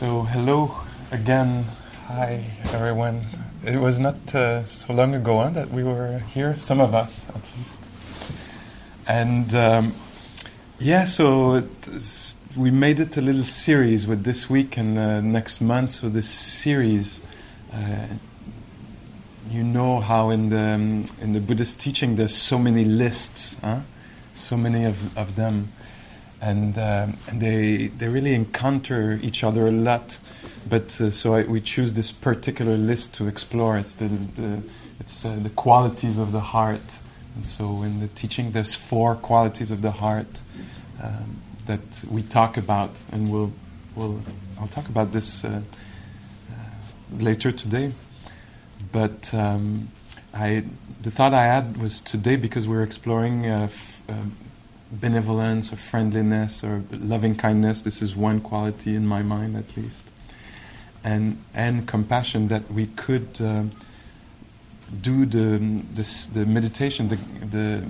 So, hello again. Hi, everyone. It was not uh, so long ago huh, that we were here, some of us at least. And um, yeah, so we made it a little series with this week and uh, next month. So, this series. Uh, you know how in the um, in the Buddhist teaching there's so many lists, huh? so many of, of them, and um, and they they really encounter each other a lot. But uh, so I, we choose this particular list to explore. It's the, the it's uh, the qualities of the heart. And so in the teaching, there's four qualities of the heart um, that we talk about, and we'll we'll I'll talk about this uh, uh later today. But um, I the thought I had was today because we're exploring uh, f- uh, benevolence or friendliness or loving kindness. This is one quality in my mind, at least, and and compassion that we could uh, do the this, the meditation. The, the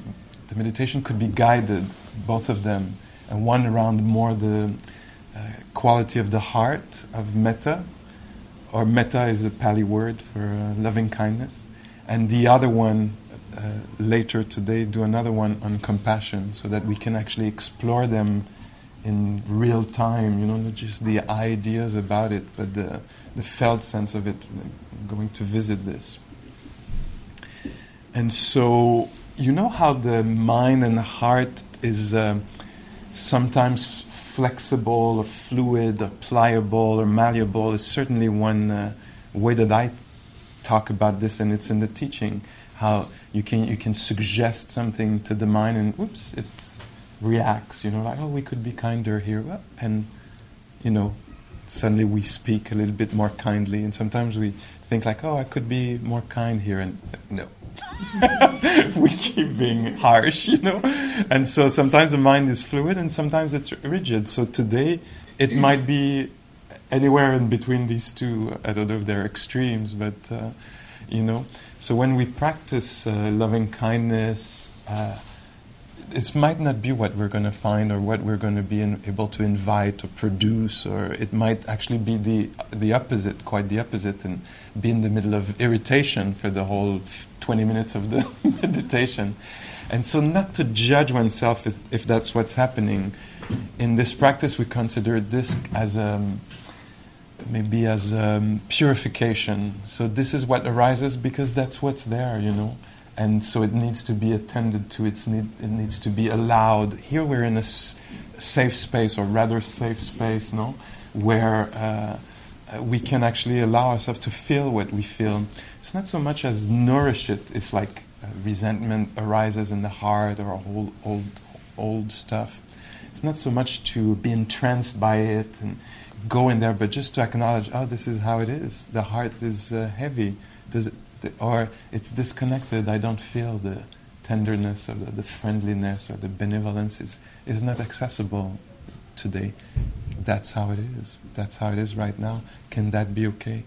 the meditation could be guided, both of them, and one around more the uh, quality of the heart of metta, or metta is a Pali word for uh, loving kindness, and the other one uh, later today do another one on compassion so that we can actually explore them in real time, you know, not just the ideas about it, but the, the felt sense of it. I'm going to visit this. And so, you know how the mind and the heart is uh, sometimes flexible or fluid or pliable or malleable is certainly one uh, way that I talk about this, and it's in the teaching how you can you can suggest something to the mind and whoops it reacts you know like oh we could be kinder here. And you know suddenly we speak a little bit more kindly and sometimes we think like oh I could be more kind here and no. We keep being harsh you know? And so sometimes the mind is fluid and sometimes it's rigid. So today it might be anywhere in between these two I don't know if they're extremes but uh, you know so when we practice uh, loving kindness, uh, this might not be what we're going to find or what we're going to be in, able to invite or produce, or it might actually be the the opposite, quite the opposite, and be in the middle of irritation for the whole 20 minutes of the meditation. And so, not to judge oneself if, if that's what's happening. In this practice, we consider this as a um, maybe as um, purification. So this is what arises because that's what's there, you know. And so it needs to be attended to. It's need, it needs to be allowed. Here we're in a s- safe space, or rather safe space, no, where uh, we can actually allow ourselves to feel what we feel. It's not so much as nourish it, if like uh, resentment arises in the heart or old, old, old stuff. It's not so much to be entranced by it and go in there, but just to acknowledge, oh, this is how it is. The heart is uh, heavy, it, or it's disconnected. I don't feel the tenderness or the, the friendliness or the benevolence. It's, is not accessible today. That's how it is. That's how it is right now. Can that be okay?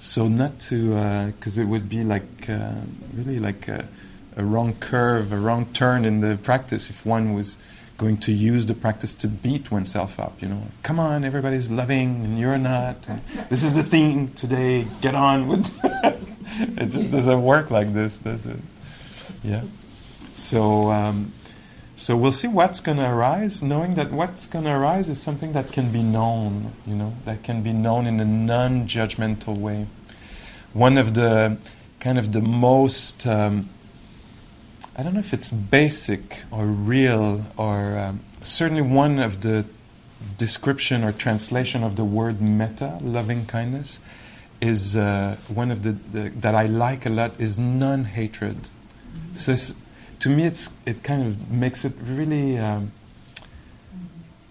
So not to, because uh, it would be like uh, really like a, a wrong curve, a wrong turn in the practice if one was going to use the practice to beat oneself up. You know, come on, everybody's loving and you're not. And this is the theme today. Get on with. it just doesn't work like this, does it? Yeah. So, um, so we'll see what's going to arise, knowing that what's going to arise is something that can be known. You know, that can be known in a non-judgmental way. One of the kind of the most um, I don't know if it's basic or real or um, certainly one of the description or translation of the word metta, loving kindness, is uh, one of the, the, that I like a lot is non-hatred. Mm-hmm. So to me, it's it kind of makes it really um,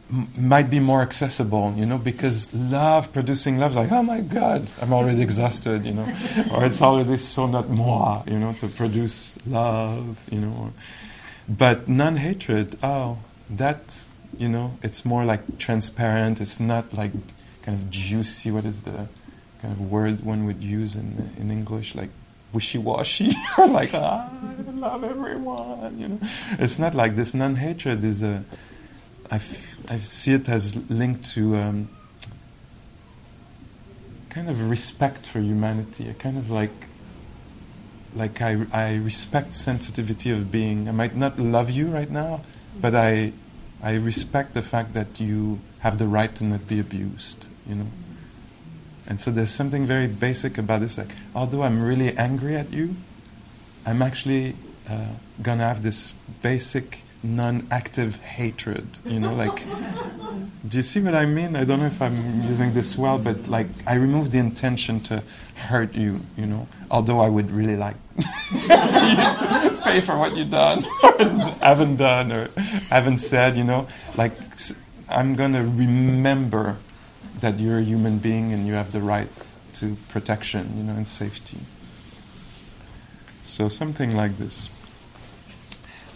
might be more accessible, you know, because love, producing love, is like, oh my God, I'm already exhausted, you know, or it's already so not moi, you know, to produce love, you know. But non hatred, oh, that, you know, it's more like transparent, it's not like kind of juicy, what is the kind of word one would use in, in English, like wishy washy, or like, ah, I love everyone, you know. It's not like this. Non hatred is a I, I see it as linked to um, kind of respect for humanity, a kind of like like I, I respect sensitivity of being. I might not love you right now, but I I respect the fact that you have the right to not be abused, you know. And so there's something very basic about this. Like, although I'm really angry at you, I'm actually uh, gonna have this basic non-active hatred. You know, like, do you see what I mean? I don't know if I'm using this well, but like, I remove the intention to hurt you. You know, although I would really like to pay for what you've done or haven't done or haven't said. You know, like, I'm gonna remember that you're a human being and you have the right to protection. You know, and safety. So something like this.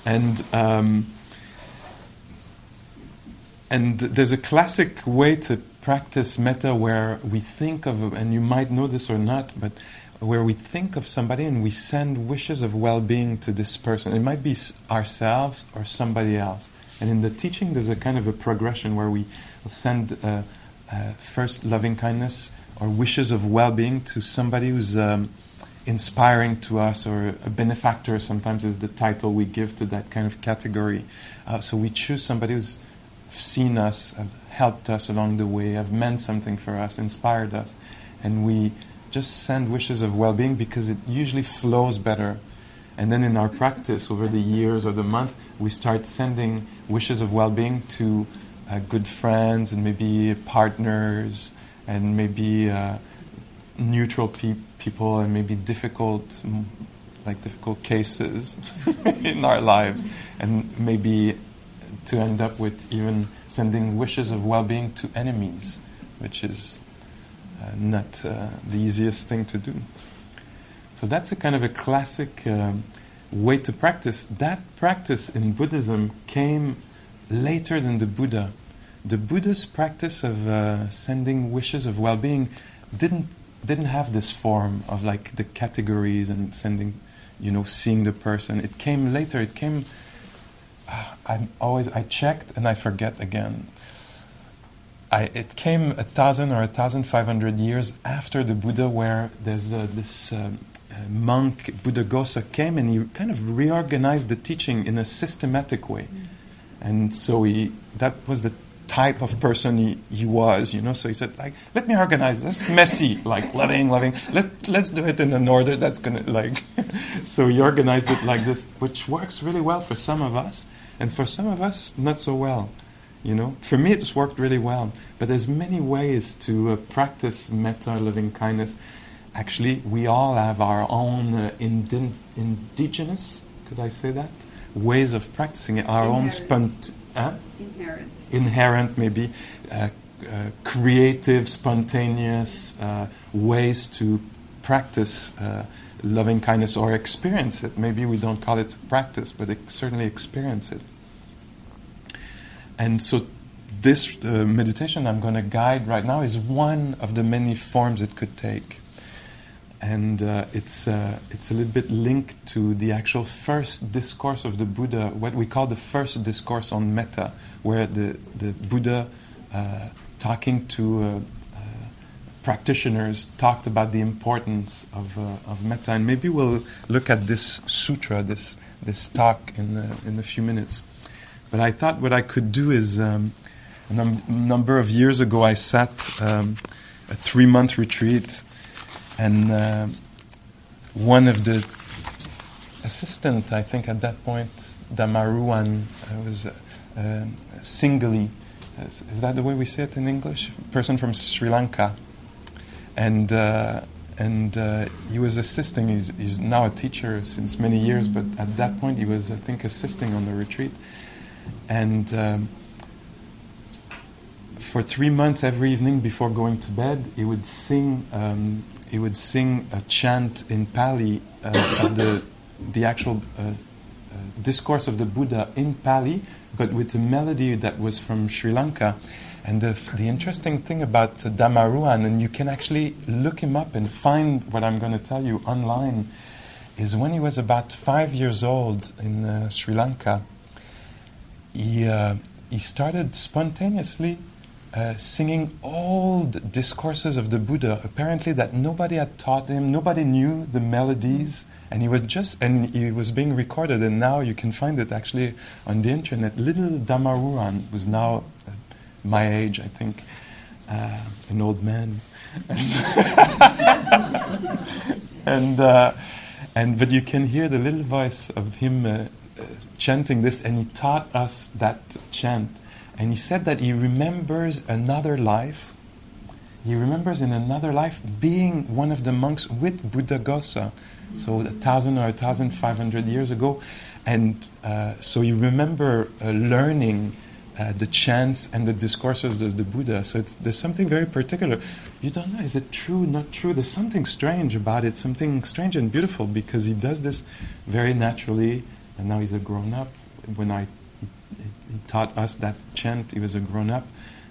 And um, and there's a classic way to practice metta where we think of, and you might know this or not, but where we think of somebody and we send wishes of well-being to this person. It might be ourselves or somebody else. And in the teaching, there's a kind of a progression where we send uh, uh, first loving kindness or wishes of well-being to somebody who's um, inspiring to us, or a benefactor sometimes is the title we give to that kind of category. Uh, so we choose somebody who's seen us, have helped us along the way, have meant something for us, inspired us, and we just send wishes of well-being because it usually flows better. And then in our practice over the years or the month, we start sending wishes of well-being to uh, good friends and maybe partners and maybe uh, neutral people people and maybe difficult, like difficult cases in our lives, and maybe to end up with even sending wishes of well-being to enemies, which is uh, not uh, the easiest thing to do. So that's a kind of a classic um, way to practice. That practice in Buddhism came later than the Buddha. The Buddha's practice of uh, sending wishes of well-being didn't didn't have this form of like the categories and sending, you know, seeing the person. It came later. It came. Uh, I'm always I checked and I forget again. I, it came a thousand or a thousand five hundred years after the Buddha, where there's uh, this uh, monk Buddhaghosa came and he kind of reorganized the teaching in a systematic way, mm. and so he that was the type of person he, he was, you know. So he said, like, let me organize this messy, like loving, loving. Let let's do it in an order that's gonna like. so he organized it like this, which works really well for some of us, and for some of us not so well. You know, for me it's worked really well. But there's many ways to uh, practice metta, loving kindness. Actually, we all have our own uh, indi- indigenous, could I say that, ways of practicing it. Our own spont. Huh? Inherent inherent, maybe uh, uh, creative, spontaneous uh, ways to practice uh, loving kindness or experience it. Maybe we don't call it practice, but certainly experience it. And so, this uh, meditation I'm going to guide right now is one of the many forms it could take and uh, it's uh, it's a little bit linked to the actual first discourse of the Buddha, what we call the first discourse on metta, where the the Buddha, uh, talking to uh, uh, practitioners, talked about the importance of uh, of metta, and maybe we'll look at this sutra, this this talk in in a few minutes. But I thought what I could do is. Um, a num- number of years ago, I sat um, a three month retreat and uh, one of the assistant, I think at that point, Dhammaruwan, uh, was uh, uh. Is, is, that the way we say it in English? Person from Sri Lanka, and uh, and uh, he was assisting. He's, he's now a teacher since many years, but at that point he was, I think, assisting on the retreat, and. Um, for three months every evening before going to bed, he would sing um, he would sing a chant in Pali uh, of the the actual uh, uh, discourse of the Buddha in Pali, but with a melody that was from Sri Lanka. And the, the interesting thing about Dhammaruwan, and you can actually look him up and find what I'm going to tell you online, is when he was about five years old in uh, Sri Lanka, he, uh, he started spontaneously uh, singing old discourses of the Buddha, apparently that nobody had taught him, nobody knew the melodies, and he was just and he was being recorded, and now you can find it actually on the internet. Little Dhammaruwan, was now uh, my age, I think, uh, an old man, and uh, and but you can hear the little voice of him chanting this, and he taught us that chant and he said that he remembers another life. He remembers in another life being one of the monks with Buddha Buddhaghosa, so a thousand or a thousand five hundred years ago. And uh, so you remember uh, learning uh, the chants and the discourses of the Buddha. So there's something very particular. You don't know, is it true, not true? There's something strange about it, something strange and beautiful because he does this very naturally, and now he's a grown up. When I taught us that chant. He was a grown up,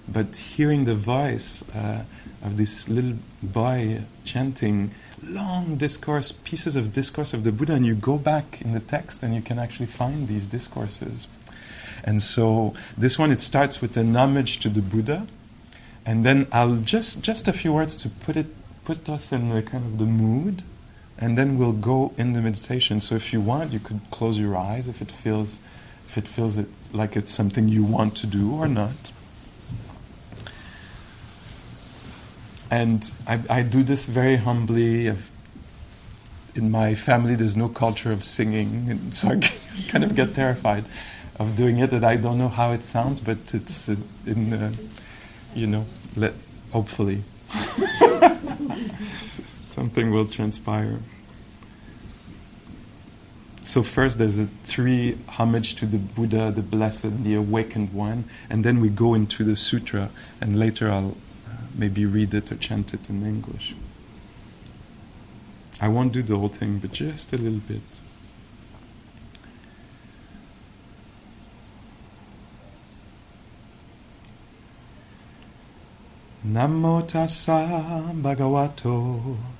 but hearing the voice uh, of this little boy chanting long discourse, pieces of discourse of the Buddha, and you go back in the text and you can actually find these discourses. And so this one it starts with an homage to the Buddha, and then I'll just just a few words to put it put us in the kind of the mood, and then we'll go in the meditation. So if you want, you could close your eyes if it feels if it feels it like it's something you want to do or not. And I, I do this very humbly. I've, in my family, there's no culture of singing, and so I kind of get terrified of doing it. And I don't know how it sounds, but it's uh, in, uh, you know, let hopefully something will transpire. So first there's a three homage to the Buddha, the Blessed, the Awakened One, and then we go into the sutra, and later I'll uh, maybe read it or chant it in English. I won't do the whole thing, but just a little bit. Namo tassa bhagavato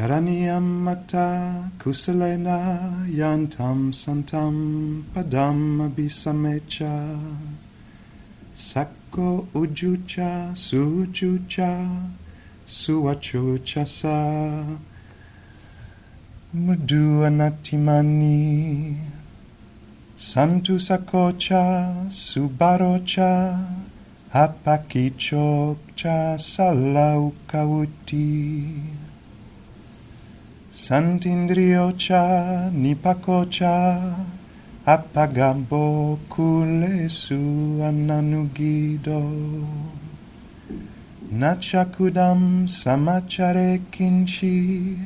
Karaniyam mata kusalena yantam santam padam abhisamecha Sakko ujucha sujucha suachucha sa. Mudu anatimani Santu sakocha subarocha Hapakichokcha salaukawuti Santindriocha nipakocha apagabo kulesu ananugido. Nachakudam samachare kinchi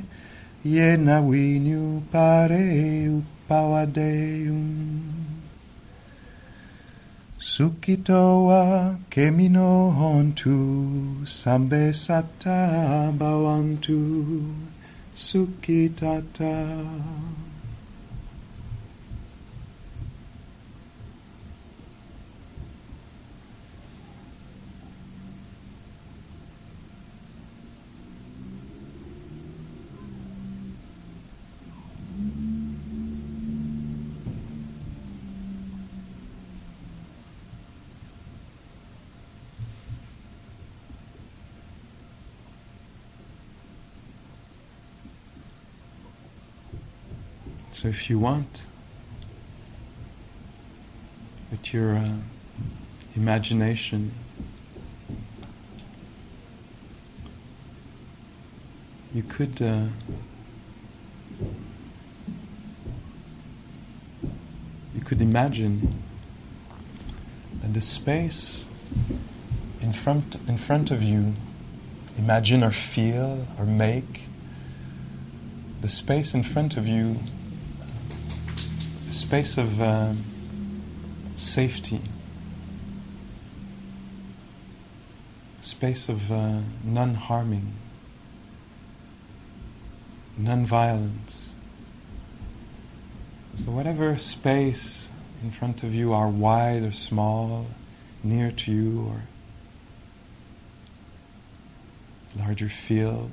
yena winyu pare upawadeum. Sukitoa kemino hontu sambe sata bawantu Sukitata. So if you want, with your uh, imagination, you could uh, you could imagine that the space in front in front of you imagine or feel or make the space in front of you space of um, safety, space of uh, non harming, non violence. So, whatever space in front of you are wide or small, near to you or larger field,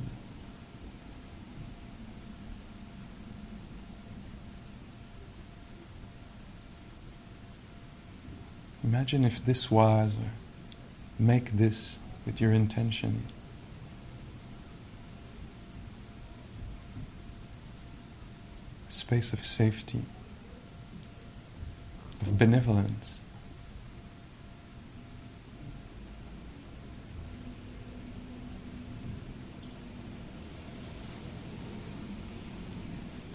Imagine if this was, or make this with your intention. A space of safety, of benevolence.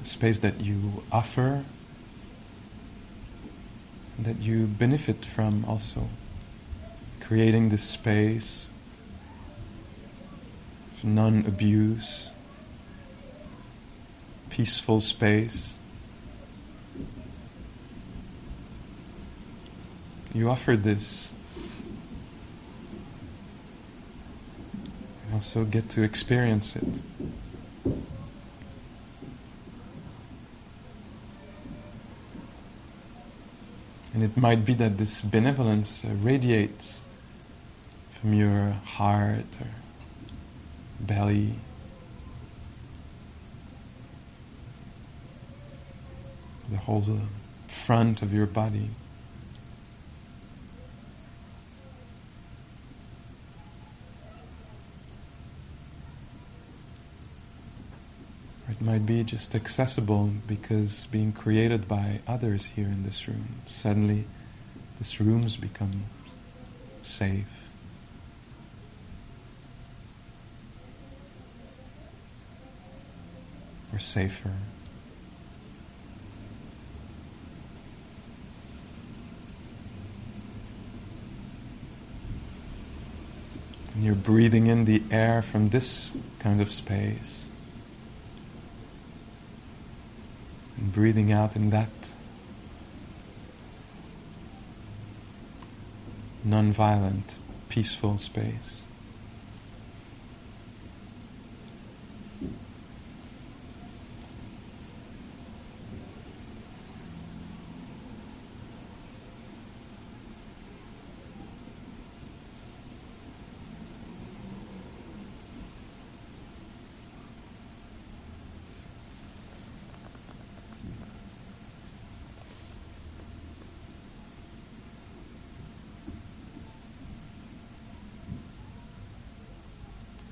A space that you offer that you benefit from also. Creating this space of non abuse, peaceful space. You offer this. You also get to experience it. And it might be that this benevolence uh, radiates from your heart or belly. The whole front of your body. It might be just accessible because being created by others here in this room. Suddenly, this room's become safe. Or safer. And you're breathing in the air from this kind of space. And breathing out in that non-violent, peaceful space.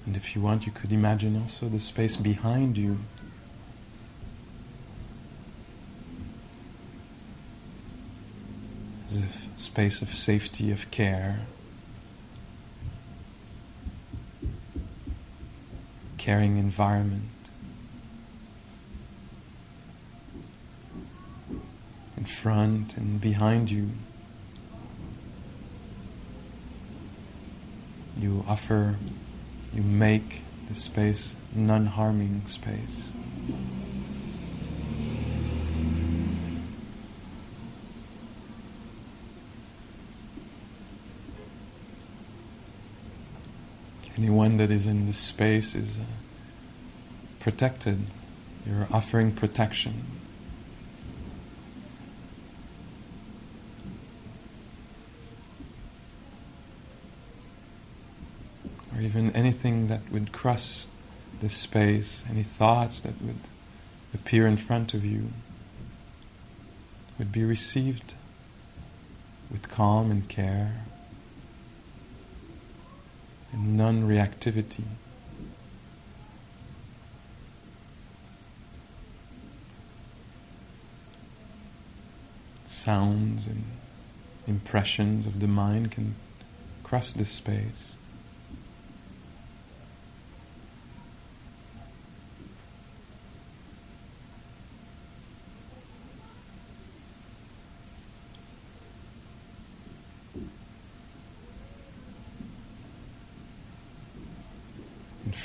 And if you want, you could imagine also the space behind you. As a space of safety, of care. Caring environment. In front and behind you. You offer you make the space non harming space. Anyone that is in this space is uh, protected. You're offering protection. Or even anything that would cross this space, any thoughts that would appear in front of you, would be received with calm and care and non reactivity. Sounds and impressions of the mind can cross this space.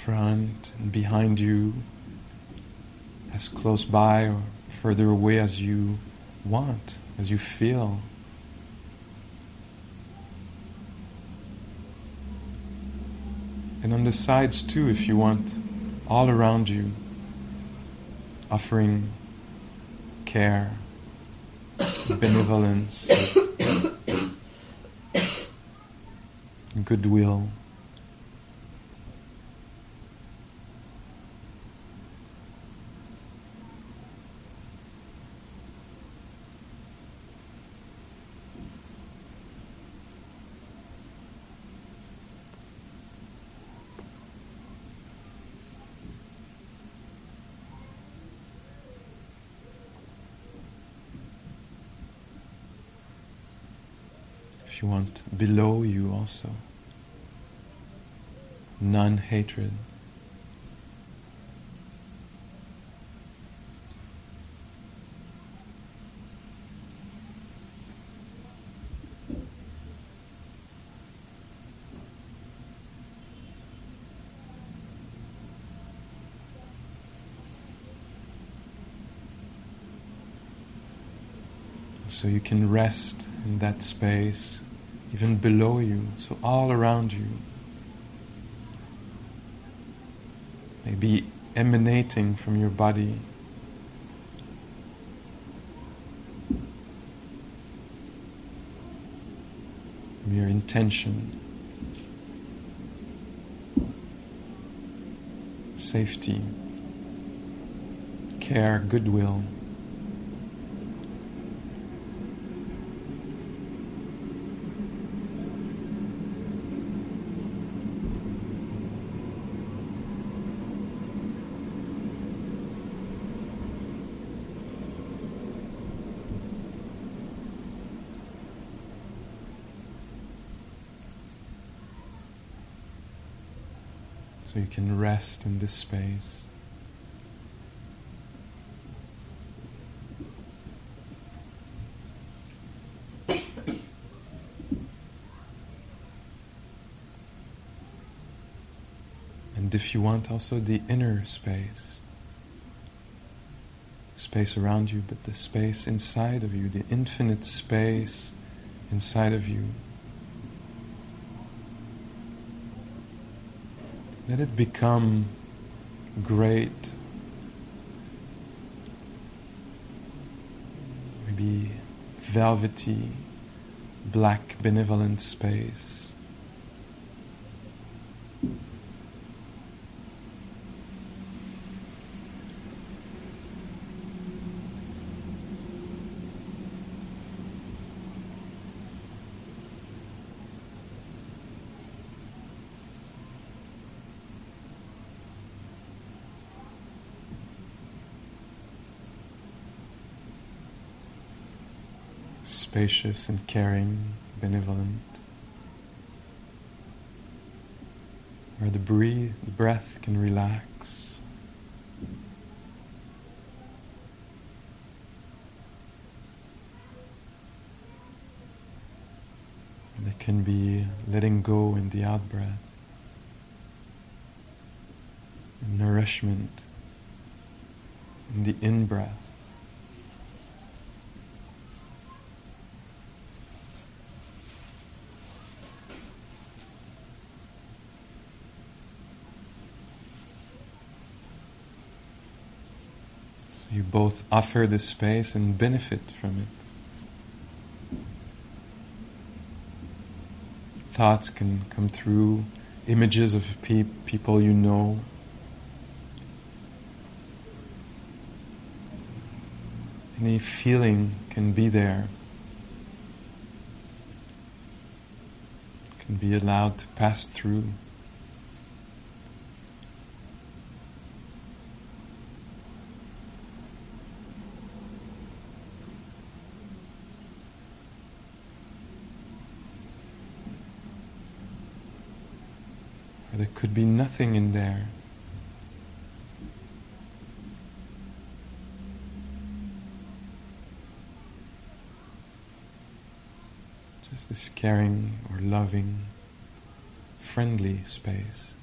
front and behind you, as close by or further away as you want, as you feel. And on the sides too, if you want, all around you, offering care, benevolence, goodwill. If below you also. Non hatred. So you can rest in that space, even below you, so all around you. Maybe emanating from your body. Your intention. Safety, care, goodwill. So you can rest in this space. And if you want, also the inner space. Space around you, but the space inside of you, the infinite space inside of you. Let it become great. Maybe velvety, black, benevolent space. Spacious and caring, benevolent, where the the breath can relax. There can be letting go in the out breath, nourishment in the in breath. Both offer the space and benefit from it. Thoughts can come through, images of pe- people you know. Any feeling can be there, can be allowed to pass through. There could be nothing in there. Just this caring or loving, friendly space.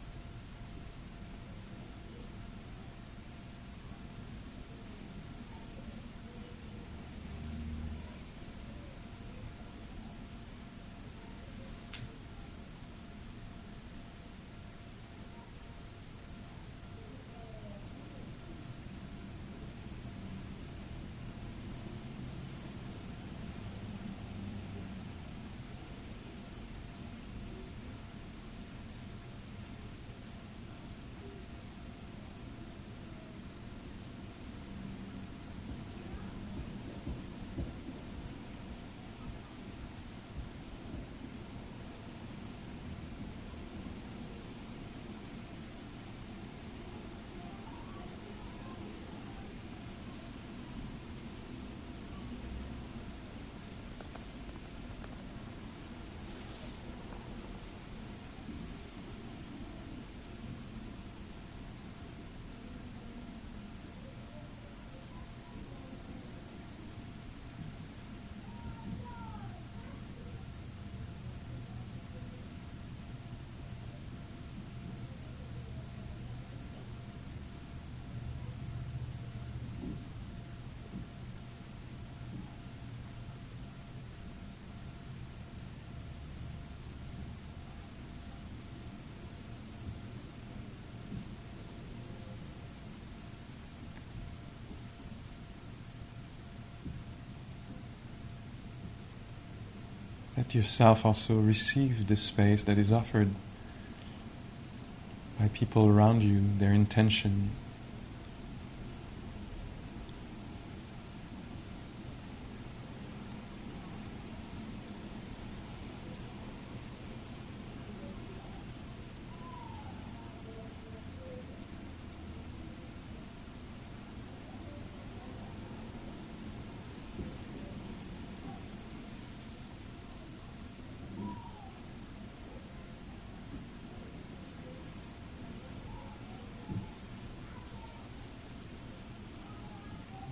Let yourself also receive the space that is offered by people around you, their intention.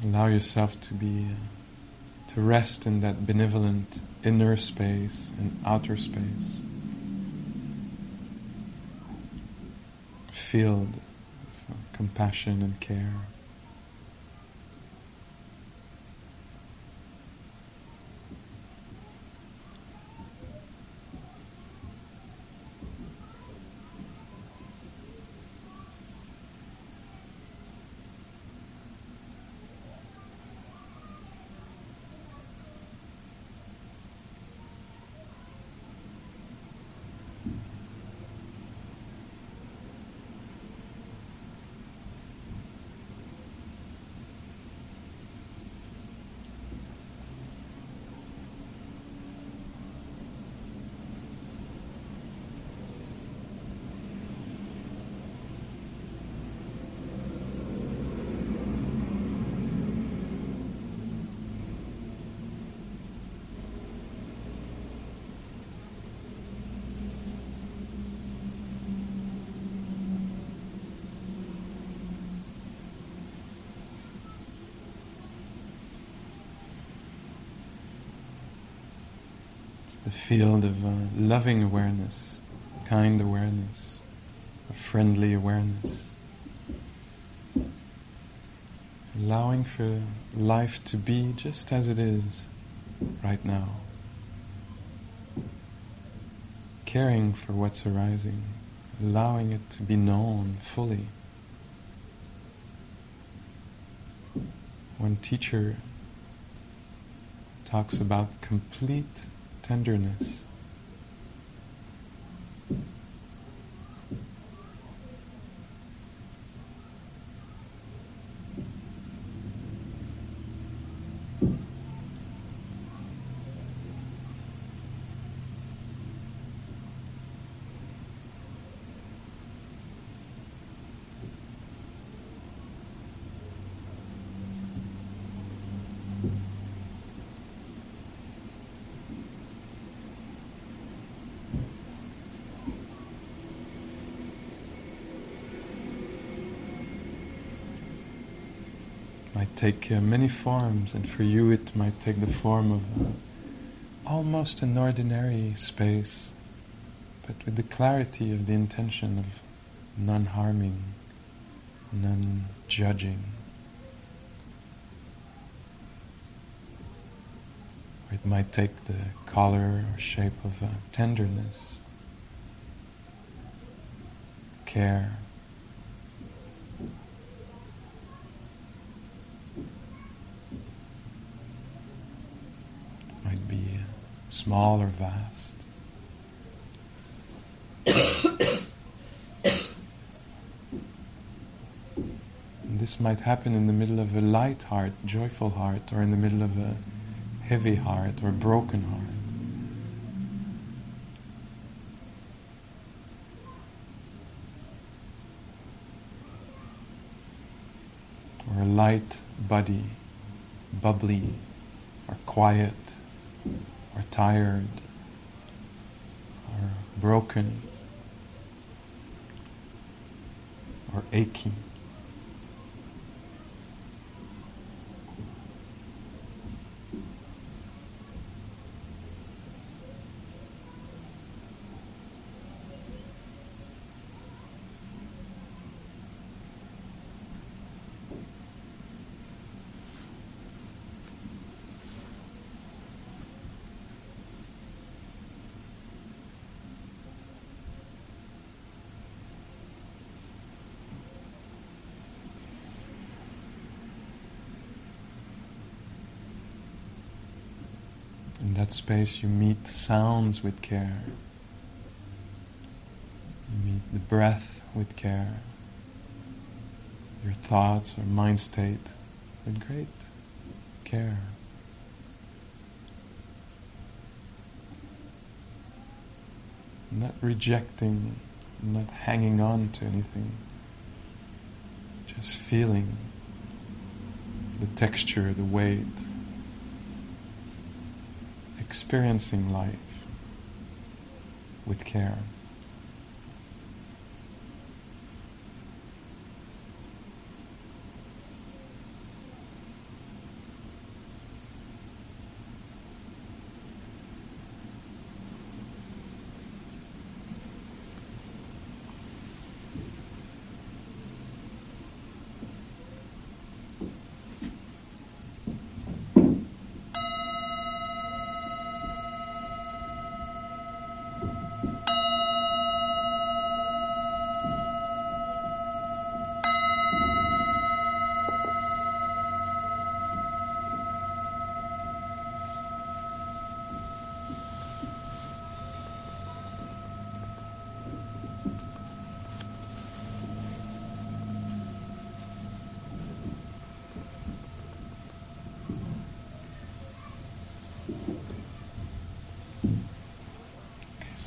Allow yourself to be, uh, to rest in that benevolent inner space and outer space. Filled with compassion and care. the field of uh, loving awareness, kind awareness, a friendly awareness. Allowing for life to be just as it is right now. Caring for what's arising, allowing it to be known fully. One teacher talks about complete tenderness. might take uh, many forms, and for you it might take the form of uh, almost an ordinary space, but with the clarity of the intention of non harming, non judging. It might take the color or shape of uh, tenderness, care. Small or vast. this might happen in the middle of a light heart, joyful heart, or in the middle of a heavy heart or broken heart. Or a light body, bubbly or quiet or tired or broken or aching. Space, you meet sounds with care. You meet the breath with care. Your thoughts or mind state with great care. Not rejecting, not hanging on to anything, just feeling the texture, the weight, experiencing life with care.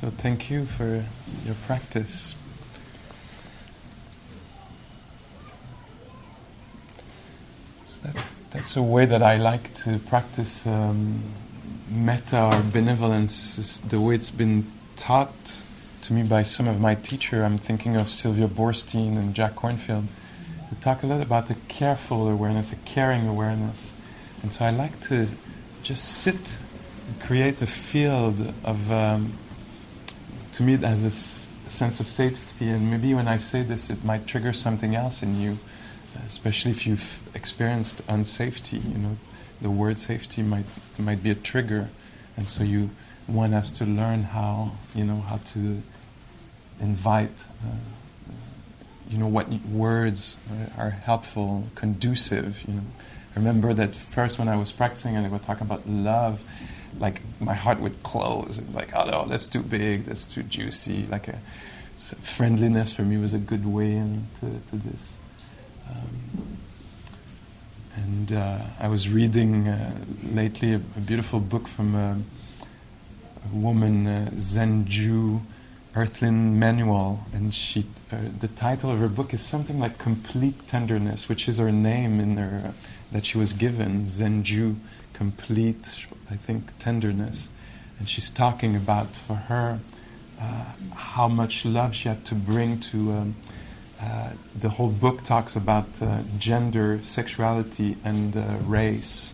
So thank you for your practice. That's, a way that I like to practice um, metta or benevolence, is the way it's been taught to me by some of my teacher. I'm thinking of Sylvia Boorstein and Jack Kornfield, who talk a lot about the careful awareness, a caring awareness. And so I like to just sit and create a field of um, to me it has a s- sense of safety and maybe when i say this it might trigger something else in you especially if you've experienced unsafety you know. The word safety might might be a trigger and so you one has to learn how you know how to invite uh, you know what words are helpful conducive you know. I remember that first when I was practicing and I would talk about love like my heart would close. and Like, oh no, that's too big, that's too juicy. Like a so friendliness for me was a good way into to this. Um, and uh, I was reading uh, lately a, a, beautiful book from a, a woman, uh, Zenju Earthlyn Manuel, and she, uh, the title of her book is something like "Complete Tenderness," which is her name in her that she was given, Zenju, complete I think, tenderness. And she's talking about, for her, uh, how much love she had to bring to. Um, uh, the whole book talks about uh, gender, sexuality, and uh, race.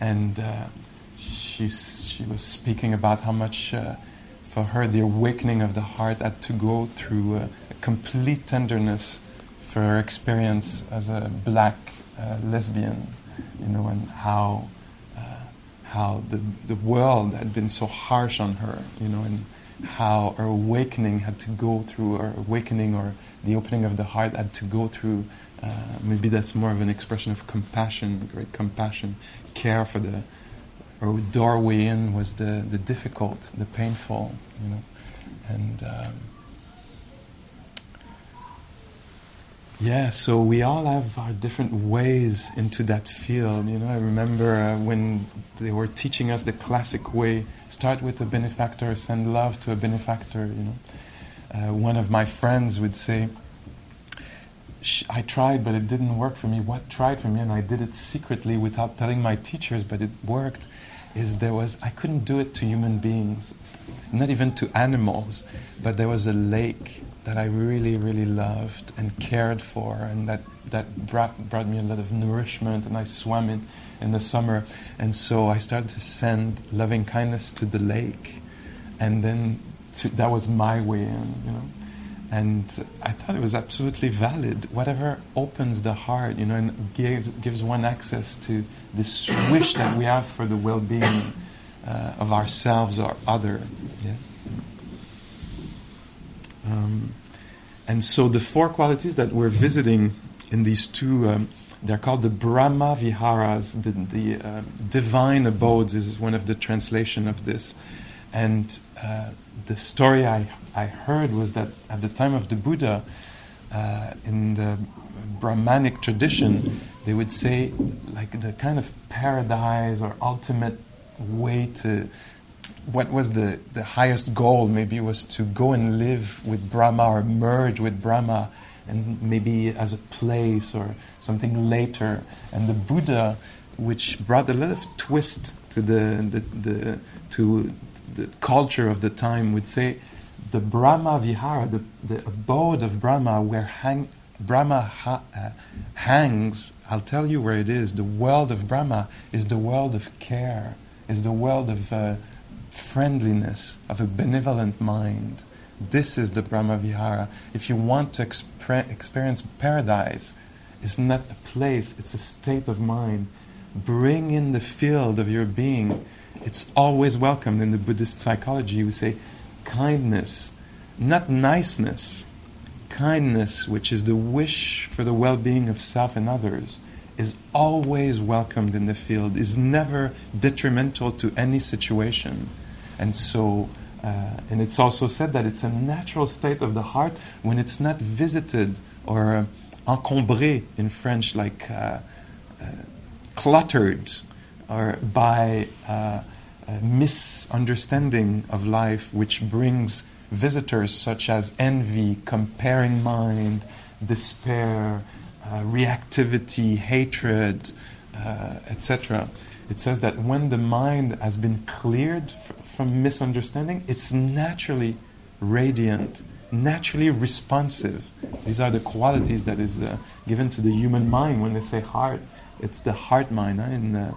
And uh, she's, she was speaking about how much, uh, for her, the awakening of the heart had to go through a complete tenderness for her experience as a black lesbian, you know, and how how the, the world had been so harsh on her, you know, and how her awakening had to go through, or awakening or the opening of the heart had to go through. Uh, maybe that's more of an expression of compassion, great compassion, care for the, or doorway in was the, the difficult, the painful, you know, and. Um, Yeah, so we all have our different ways into that field. You know, I remember uh, when they were teaching us the classic way: start with a benefactor, send love to a benefactor. You know, uh, one of my friends would say, "I tried, but it didn't work for me. What tried for me, and I did it secretly without telling my teachers, but it worked." Is there was I couldn't do it to human beings, not even to animals, but there was a lake that I really, really loved and cared for, and that, that brought, brought me a lot of nourishment, and I swam in in the summer. And so I started to send loving kindness to the lake, and then to, that was my way in, you know. And I thought it was absolutely valid. Whatever opens the heart, you know, and gives, gives one access to this wish that we have for the well being uh, of ourselves or other. Yeah? Um, and so the four qualities that we're visiting in these two um, they're called the Brahma Viharas, the, the uh, divine abodes is one of the translation of this. And uh, the story I, I heard was that at the time of the Buddha, uh, in the Brahmanic tradition, they would say like the kind of paradise or ultimate way to what was the, the highest goal maybe was to go and live with Brahma or merge with Brahma and maybe as a place or something later. And the Buddha, which brought a lot of twist to the, the, the to the culture of the time, would say the Brahma Vihara, the, the abode of Brahma, where hang, Brahma ha, uh, hangs, I'll tell you where it is. The world of Brahma is the world of care, is the world of uh, friendliness, of a benevolent mind. This is the Brahma Vihara. If you want to expre- experience paradise, it's not a place, it's a state of mind. Bring in the field of your being. It's always welcomed in the Buddhist psychology. We say kindness, not niceness. Kindness, which is the wish for the well being of self and others, is always welcomed in the field, is never detrimental to any situation. And so, uh, and it's also said that it's a natural state of the heart when it's not visited or uh, encombré in French, like uh, uh cluttered or by uh, misunderstanding of life, which brings visitors such as envy, comparing mind, despair, uh, reactivity, hatred, etc. It says that when the mind has been cleared f- from misunderstanding, it's naturally radiant, naturally responsive. These are the qualities that is uh, given to the human mind when they say heart. It's the heart mind. Huh? In uh,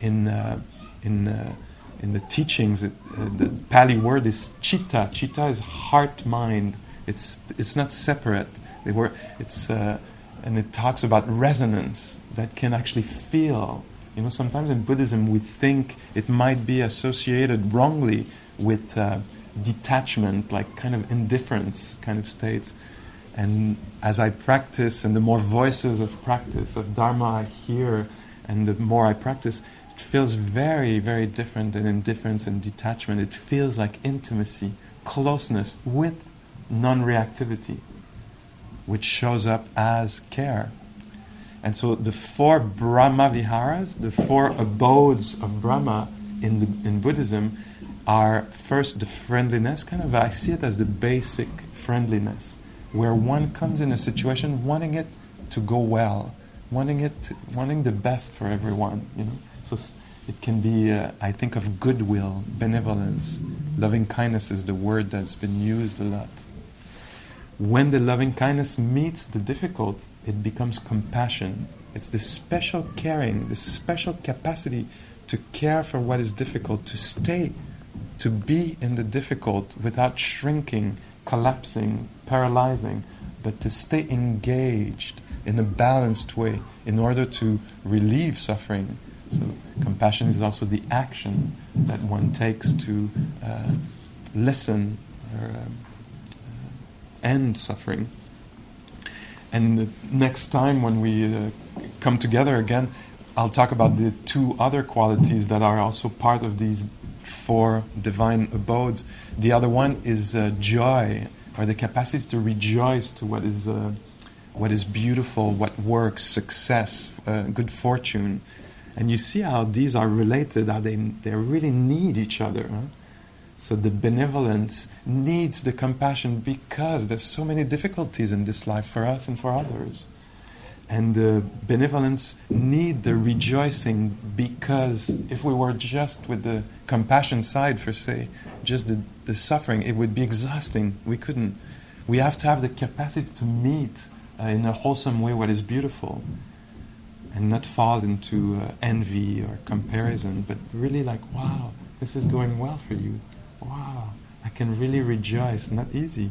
in uh, in uh, in the teachings, it, the Pali word is chitta. Chitta is heart mind. It's it's not separate. They were it's and it talks about resonance that can actually feel. You know, sometimes in Buddhism we think it might be associated wrongly with uh, detachment, like kind of indifference kind of states. And as I practice, and the more voices of practice, of Dharma I hear, and the more I practice, it feels very, very different than indifference and detachment. It feels like intimacy, closeness with non reactivity which shows up as care. And so the four Brahma Viharas, the four abodes of Brahma in, the, in Buddhism, are first the friendliness, kind of, I see it as the basic friendliness, where one comes in a situation wanting it to go well, wanting it, wanting the best for everyone, you know. So it can be, uh, I think of goodwill, benevolence, loving kindness is the word that's been used a lot. When the loving kindness meets the difficult, it becomes compassion. It's this special caring, this special capacity to care for what is difficult, to stay, to be in the difficult without shrinking, collapsing, paralyzing, but to stay engaged in a balanced way in order to relieve suffering. So, compassion is also the action that one takes to uh, listen or. Um, end suffering. And the next time when we uh, come together again, I'll talk about the two other qualities that are also part of these four divine abodes. The other one is uh, joy, or the capacity to rejoice to what is, uh, what is beautiful, what works, success, uh, good fortune. And you see how these are related, how they, they really need each other. Huh? So the benevolence needs the compassion because there's so many difficulties in this life for us and for others. And the benevolence need the rejoicing because if we were just with the compassion side, for say, just the, the suffering, it would be exhausting. We couldn't. We have to have the capacity to meet uh, in a wholesome way what is beautiful and not fall into uh, envy or comparison, but really like, wow, this is going well for you wow, I can really rejoice. Not easy.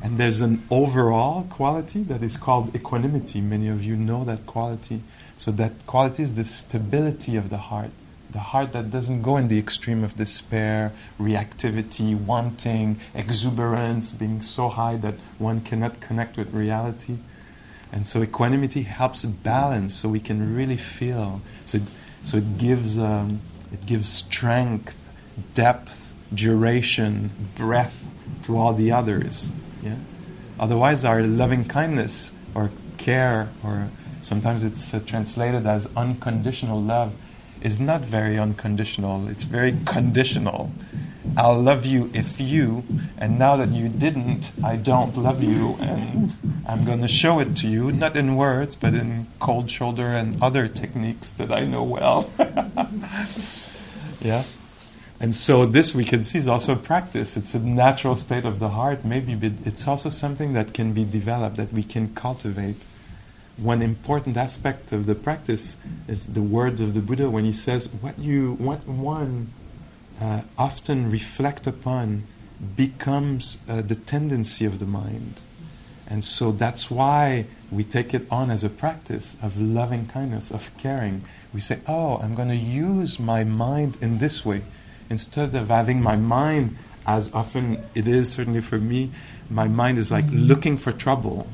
And there's an overall quality that is called equanimity. Many of you know that quality. So that quality is the stability of the heart. The heart that doesn't go in the extreme of despair, reactivity, wanting, exuberance, being so high that one cannot connect with reality. And so equanimity helps balance, so we can really feel. So, it, so it gives um, it gives strength, depth, duration, breadth to all the others. Yeah. Otherwise, our loving kindness or care, or sometimes it's uh, translated as unconditional love, is not very unconditional. It's very conditional. I'll love you if you, and now that you didn't, I don't love you, and I'm going to show it to you, not in words, but in cold shoulder and other techniques that I know well. yeah? And so this we can see is also a practice. It's a natural state of the heart, maybe, but it's also something that can be developed, that we can cultivate. One important aspect of the practice is the words of the Buddha when he says, "What you, what one uh, often reflect upon, becomes uh, the tendency of the mind." And so that's why we take it on as a practice of loving kindness, of caring. We say, "Oh, I'm going to use my mind in this way." Instead of having my mind, as often it is, certainly for me, my mind is like looking for trouble.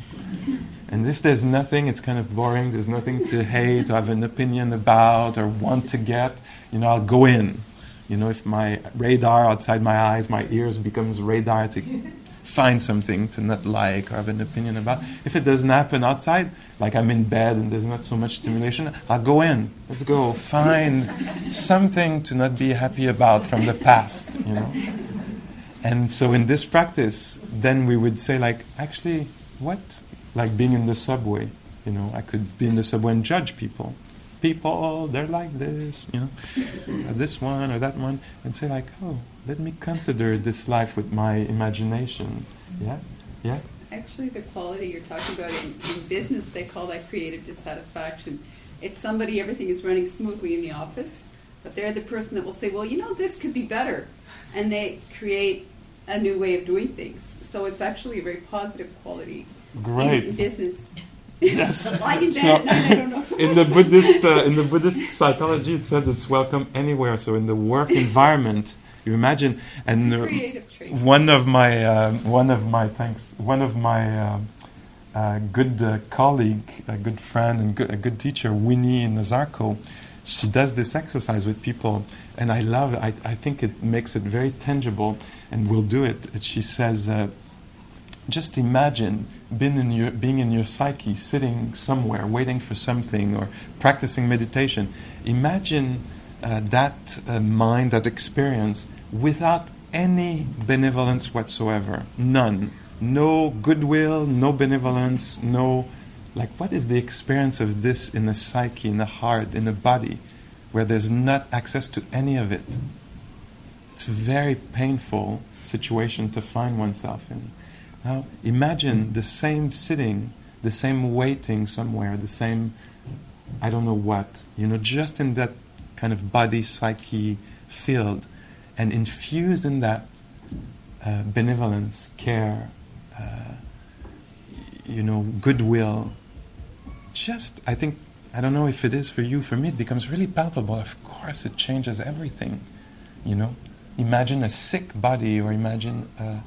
And if there's nothing, it's kind of boring, there's nothing to hate or have an opinion about or want to get, you know, I'll go in. You know, if my radar outside my eyes, my ears becomes radar to find something to not like or have an opinion about. If it doesn't happen outside, like I'm in bed and there's not so much stimulation, I'll go in. Let's go find something to not be happy about from the past, you know. And so in this practice, then we would say like, actually, what? Like being in the subway, you know, I could be in the subway and judge people. People, oh, they're like this, you know, this one or that one, and say like, oh, let me consider this life with my imagination. Yeah, yeah actually the quality you're talking about in, in business, they call that creative dissatisfaction. It's somebody, everything is running smoothly in the office, but they're the person that will say, well, you know, this could be better. And they create a new way of doing things. So it's actually a very positive quality Great. In, in business. Yes. so, I don't know in the Buddhist uh, in the Buddhist psychology, it says it's welcome anywhere. So in the work environment, you imagine, and uh, one of my uh, one of my thanks one of my uh, uh good uh, colleague, a good friend, and good, a good teacher, Winnie Nazarko. She does this exercise with people, and I love it. I, I think it makes it very tangible, and we'll do it. She says, uh, just imagine being in, your, being in your psyche, sitting somewhere, waiting for something, or practicing meditation. Imagine uh, that uh, mind, that experience, without any benevolence whatsoever. None. No goodwill, no benevolence, no. Like, what is the experience of this in the psyche, in the heart, in the body, where there's not access to any of it? It's a very painful situation to find oneself in. Now, imagine the same sitting, the same waiting somewhere, the same, I don't know what, you know, just in that kind of body psyche field and infused in that uh, benevolence, care, uh, you know, goodwill. Just, I think, I don't know if it is for you. For me, it becomes really palpable. Of course, it changes everything. You know, imagine a sick body, or imagine, uh,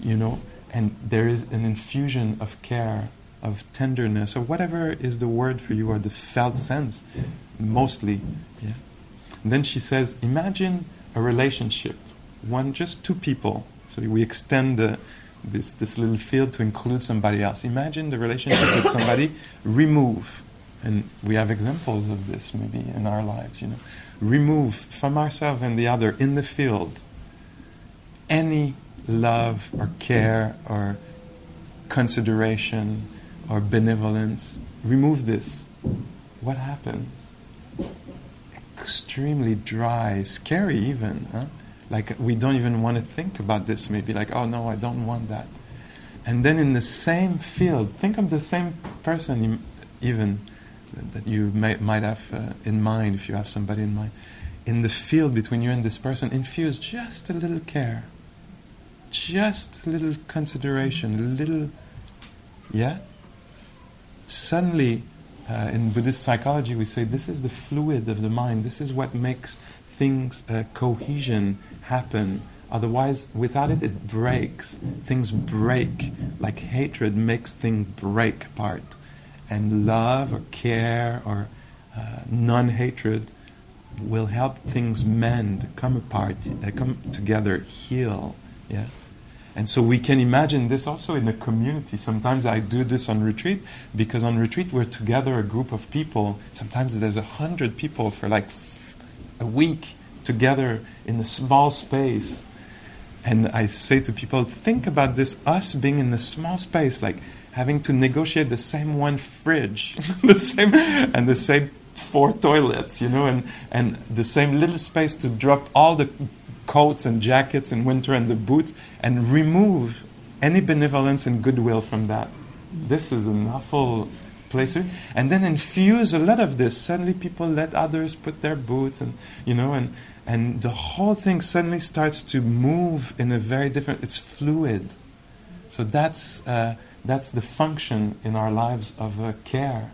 you know, and there is an infusion of care, of tenderness, or whatever is the word for you, or the felt sense, mostly. Yeah. And then she says, imagine a relationship, one, just two people. So we extend the, this, this little field to include somebody else. Imagine the relationship with somebody, remove, and we have examples of this maybe in our lives, you know, remove from ourselves and the other in the field any love or care or consideration or benevolence. Remove this. What happens? extremely dry, scary even. Huh? Like we don't even want to think about this, maybe like, oh no, I don't want that. And then in the same field, think of the same person even that you may, might have uh, in mind if you have somebody in mind. In the field between you and this person, infuse just a little care, just a little consideration, a little, yeah? Suddenly, uh, in Buddhist psychology, we say this is the fluid of the mind. This is what makes things uh, cohesion happen. Otherwise, without it, it breaks. Things break. Like hatred makes things break apart. And love or care or uh, non hatred will help things mend, come apart, uh, come together, heal. Yeah. And so we can imagine this also in a community. Sometimes I do this on retreat because on retreat we're together, a group of people. Sometimes there's a hundred people for like a week together in a small space. And I say to people, think about this us being in a small space, like having to negotiate the same one fridge, the same and the same four toilets, you know, and, and the same little space to drop all the coats and jackets in winter and the boots and remove any benevolence and goodwill from that. This is an awful place. And then infuse a lot of this. Suddenly people let others put their boots and, you know, and, and the whole thing suddenly starts to move in a very different, it's fluid. So that's, uh, that's the function in our lives of uh, care.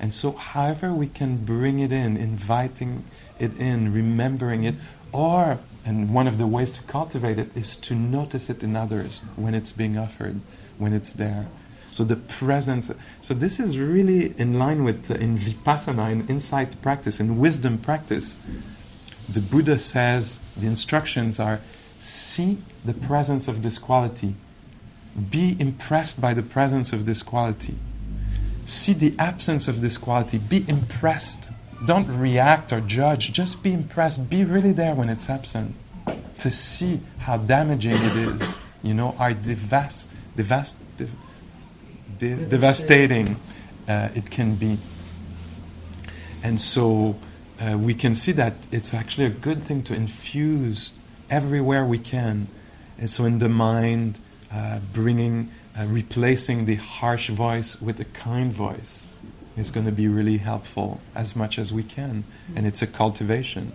And so, however, we can bring it in, inviting it in, remembering it, or, and one of the ways to cultivate it is to notice it in others when it's being offered, when it's there. So the presence. So this is really in line with uh, in vipassana, in insight practice, in wisdom practice. The Buddha says the instructions are: see the presence of this quality, be impressed by the presence of this quality, see the absence of this quality, be impressed. Don't react or judge. Just be impressed. Be really there when it's absent. To see how damaging it is, you know, are devast, devast, dev, de- devastating uh, it can be. And so uh, we can see that it's actually a good thing to infuse everywhere we can. And so in the mind, uh, bringing, uh, replacing the harsh voice with a kind voice is going to be really helpful as much as we can. And it's a cultivation.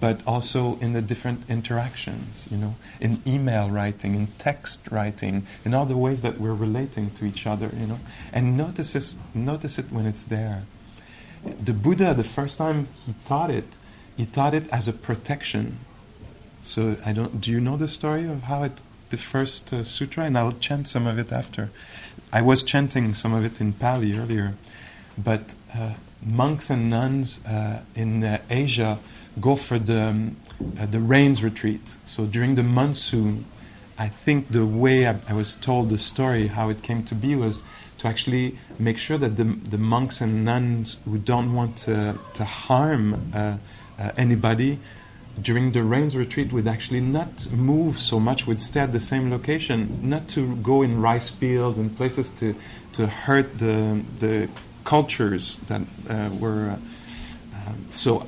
But also in the different interactions, you know, in email writing, in text writing, in all the ways that we're relating to each other, you know, and notice it, notice it when it's there. The Buddha, the first time he taught it, he taught it as a protection. So I don't. Do you know the story of how it, the first uh, sutra? And I'll chant some of it after. I was chanting some of it in Pali earlier, but uh, monks and nuns uh, in uh, Asia go for the um, the rains retreat. So during the monsoon, I think the way I, I, was told the story, how it came to be, was to actually make sure that the, the monks and nuns who don't want to, to harm uh, uh, anybody during the rains retreat would actually not move so much, would stay at the same location, not to go in rice fields and places to, to hurt the, the cultures that uh, were. Um, so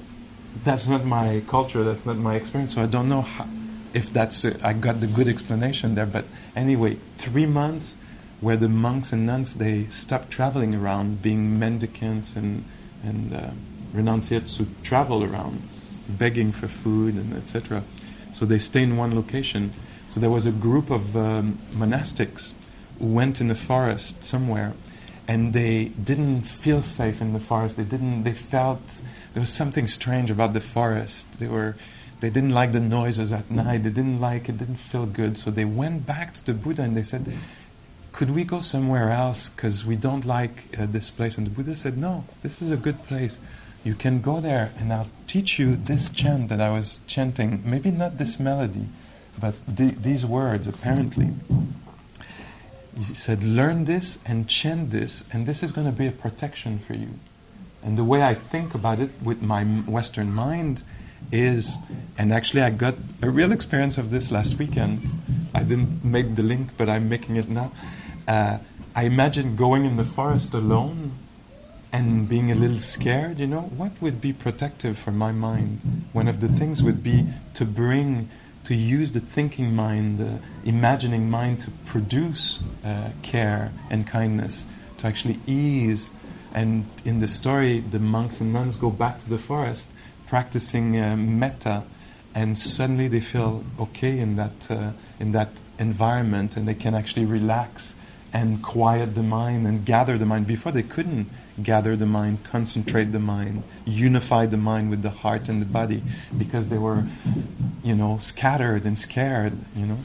that's not my culture, that's not my experience, so I don't know how, if that's, a, I got the good explanation there, but anyway, three months where the monks and nuns, they stopped traveling around, being mendicants and, and uh, renunciates who travel around, begging for food and etc. So they stay in one location. So there was a group of um, monastics who went in the forest somewhere, and they didn't feel safe in the forest. They didn't. They felt there was something strange about the forest. They were they didn't like the noises at night. They didn't like it. Didn't feel good. So they went back to the Buddha and they said, "Could we go somewhere else? Because we don't like uh, this place." And the Buddha said, "No, this is a good place. You can go there, and I'll teach you this chant that I was chanting. Maybe not this melody, but th- these words. Apparently." He said, "Learn this and chant this, and this is going to be a protection for you." And the way I think about it with my Western mind is, and actually I got a real experience of this last weekend. I didn't make the link, but I'm making it now. Uh, I imagine going in the forest alone and being a little scared, you know, what would be protective for my mind? One of the things would be to bring, to use the thinking mind, the imagining mind to produce uh, care and kindness, to actually ease and in the story, the monks and nuns go back to the forest practicing uh, metta, and suddenly they feel okay in that, uh, in that environment and they can actually relax and quiet the mind and gather the mind. Before they couldn't gather the mind, concentrate the mind, unify the mind with the heart and the body because they were, you know, scattered and scared, you know.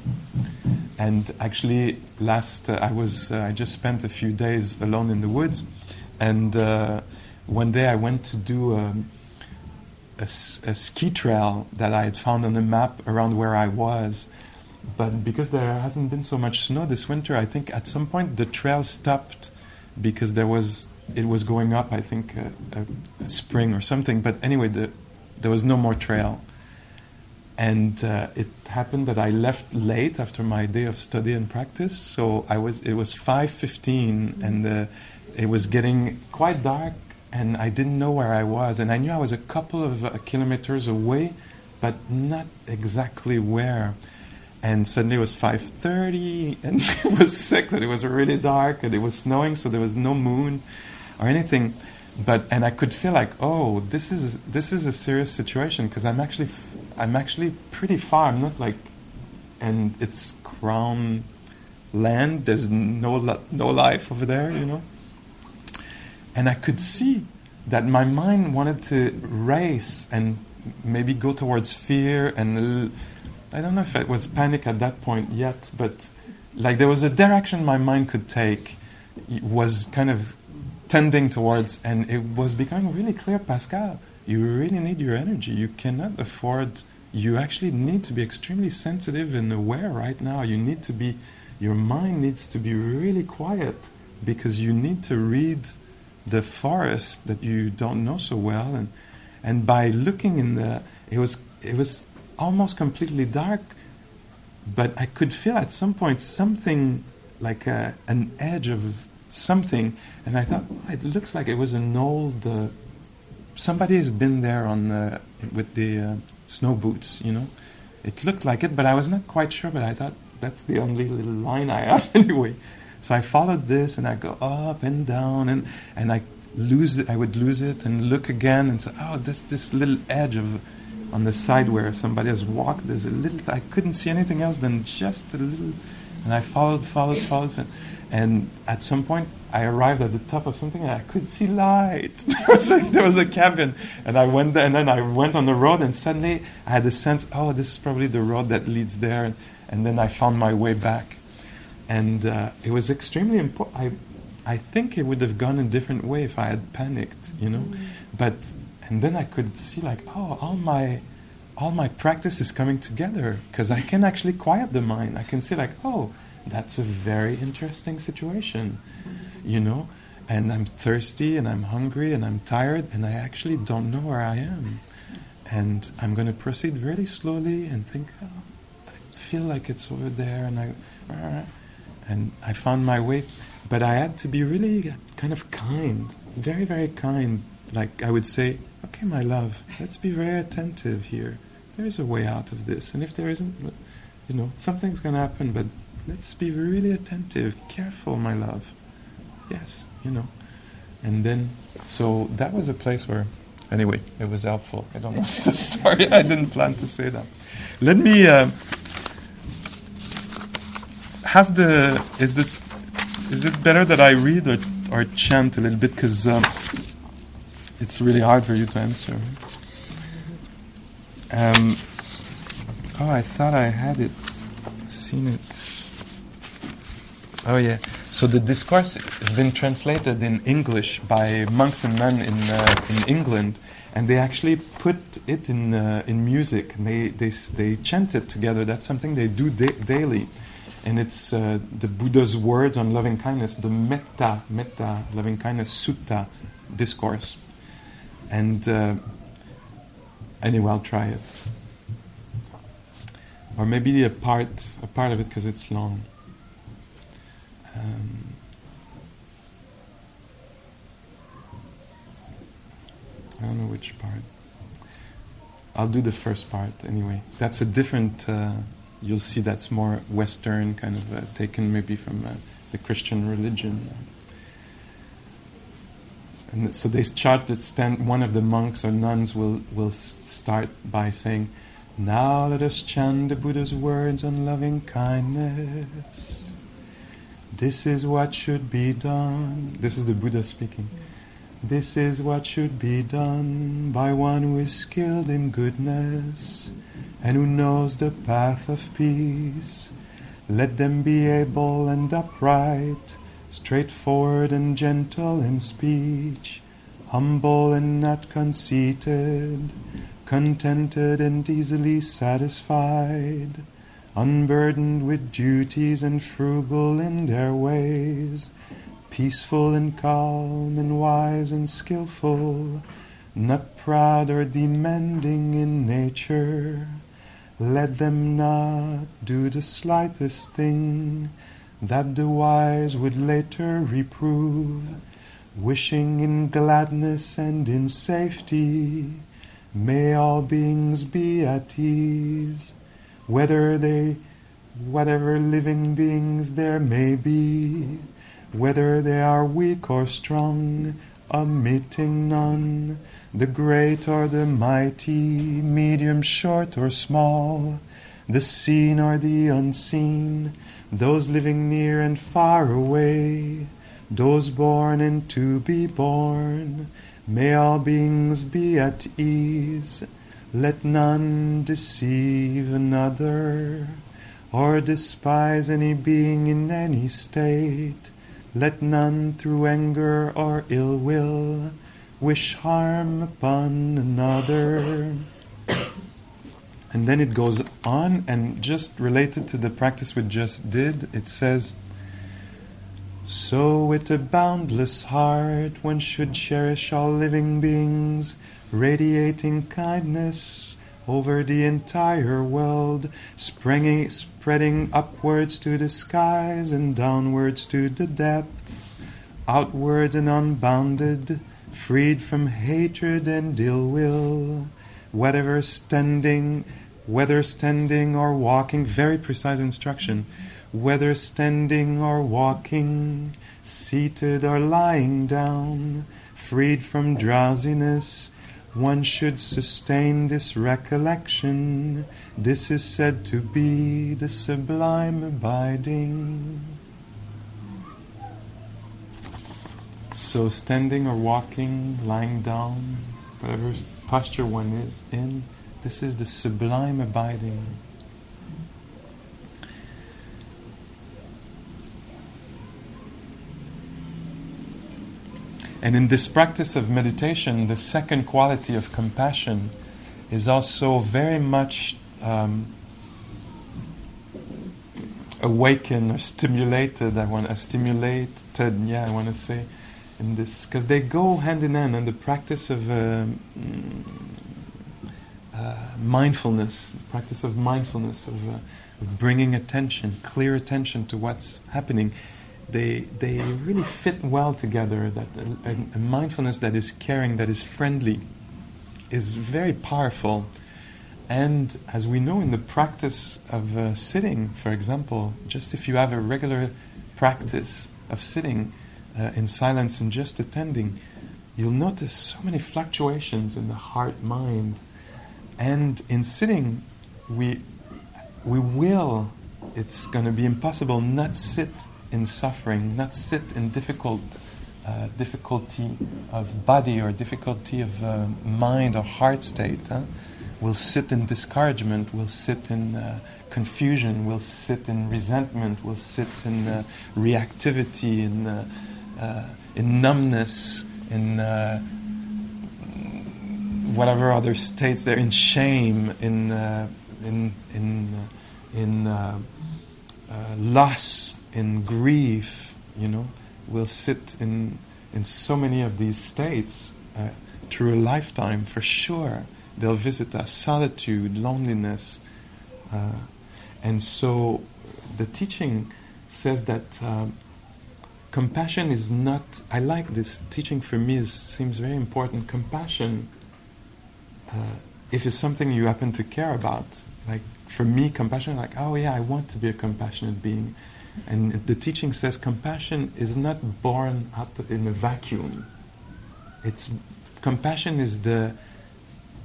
And actually, last uh, I was uh, I just spent a few days alone in the woods, and uh, one day I went to do. Um, a, a, ski trail that I had found on the map around where I was. But because there hasn't been so much snow this winter, I think at some point the trail stopped because there was it was going up. I think a, a, a spring or something. But anyway, the, there was no more trail, and uh, it happened that I left late after my day of study and practice. So I was it was five fifteen, and uh, it was getting quite dark and I didn't know where I was, and I knew I was a couple of uh, kilometers away, but not exactly where. And suddenly it was 5:30, and it was six, and it was really dark, and it was snowing, so there was no moon or anything. But and I could feel like, oh, this is this is a serious situation because I'm actually f- I'm actually pretty far. I'm not like, and it's crown land. There's no lo- no life over there, you know. And I could see that my mind wanted to race and maybe go towards fear and I don't know if it was panic at that point yet, but like there was a direction my mind could take was kind of tending towards and it was becoming really clear pascal you really need your energy. You cannot afford you actually need to be extremely sensitive and aware right now. You need to be your mind needs to be really quiet because you need to read the forest that you don't know so well, and and by looking in the, it was it was almost completely dark, but I could feel at some point something like a, an edge of something, and I thought oh, it looks like it was an old. Uh, somebody has been there on the, with the uh, snow boots, you know. It looked like it, but I was not quite sure. But I thought that's the only little line I have anyway. So I followed this and I go up and down and, and I lose it, I would lose it and look again and say, oh, there's this little edge of on the side where somebody has walked. There's a little, I couldn't see anything else than just a little, and I followed, followed, followed. And, at some point, I arrived at the top of something and I could see light. there, was a, there was a cabin, and I went there, and then I went on the road, and suddenly I had the sense, oh, this is probably the road that leads there. And, and then I found my way back and uh, it was extremely important. I, I think it would have gone a different way if I had panicked, you know. Mm-hmm. But and then I could see like, oh, all my all my practice is coming together because I can actually quiet the mind. I can see like, oh, that's a very interesting situation, you know. And I'm thirsty and I'm hungry and I'm tired and I actually don't know where I am. And I'm going to proceed very slowly and think, oh, I feel like it's over there and I and I found my way. But I had to be really kind of kind, very, very kind. Like I would say, okay, my love, let's be very attentive here. There is a way out of this, and if there isn't, you know, something's going to happen. But let's be really attentive, careful, my love. Yes, you know. And then, so that was a place where, anyway, it was helpful. I don't know the story. I didn't plan to say that. Let me. Uh, has the is the is it better that I read or or chant a little bit because um, it's really hard for you to answer. Um, oh, I thought I had it, seen it. Oh yeah. So the discourse has been translated in English by monks and nuns in uh, in England, and they actually put it in uh, in music. They they they chant it together. That's something they do da- daily and it's uh, the Buddha's words on loving kindness, the Metta, Metta, loving kindness Sutta discourse. And uh, anyway, I'll try it. Or maybe a part, a part of it because it's long. Um, I don't know which part. I'll do the first part anyway. That's a different. Uh, you'll see that's more Western, kind of uh, taken maybe from uh, the Christian religion. And so they start that stand, one of the monks or nuns will, will start by saying, Now let us chant the Buddha's words on loving kindness. This is what should be done. This is the Buddha speaking. This is what should be done by one who is skilled in goodness and who knows the path of peace. Let them be able and upright, straightforward and gentle in speech, humble and not conceited, contented and easily satisfied, unburdened with duties and frugal in their ways, peaceful and calm and wise and skillful, not proud or demanding in nature. Let them not do the slightest thing that the wise would later reprove, wishing in gladness and in safety. May all beings be at ease, whether they, whatever living beings there may be, whether they are weak or strong, omitting none, the great or the mighty, medium, short or small, the seen or the unseen, those living near and far away, those born and to be born. May all beings be at ease. Let none deceive another or despise any being in any state. Let none through anger or ill will wish harm upon another. And then it goes on, and just related to the practice we just did, it says, So with a boundless heart one should cherish all living beings, radiating kindness over the entire world, springing, spreading upwards to the skies and downwards to the depths, outward and unbounded, freed from hatred and ill will, whatever standing, whether standing or walking, very precise instruction, whether standing or walking, seated or lying down, freed from drowsiness, one should sustain this recollection. This is said to be the sublime abiding. So, standing or walking, lying down, whatever posture one is in, this is the sublime abiding. And in this practice of meditation, the second quality of compassion is also very much um, awakened or stimulated. I want to stimulated, yeah, I want to say, in this, because they go hand in hand. And the practice of uh, uh, mindfulness, practice of mindfulness, of, uh, of bringing attention, clear attention to what's happening they they really fit well together. That a, a, mindfulness that is caring, that is friendly, is very powerful. And as we know in the practice of uh, sitting, for example, just if you have a regular practice of sitting uh, in silence and just attending, you'll notice so many fluctuations in the heart mind. And in sitting, we we will. It's going to be impossible not sit in suffering, not sit in difficult uh, difficulty of body or difficulty of uh, mind or heart state. Huh? We'll sit in discouragement, we'll sit in uh, confusion, we'll sit in resentment, we'll sit in uh, reactivity, in, uh, uh, in numbness, in whatever other states they're in shame, in, in, in, in loss, in grief, you know, will sit in, in so many of these states uh, through a lifetime for sure. They'll visit us solitude, loneliness. Uh, and so the teaching says that um, compassion is not, I like this teaching for me, is, seems very important. Compassion, uh, if it's something you happen to care about, like for me, compassion, like, oh yeah, I want to be a compassionate being. And the teaching says compassion is not born out in a vacuum. It's compassion is the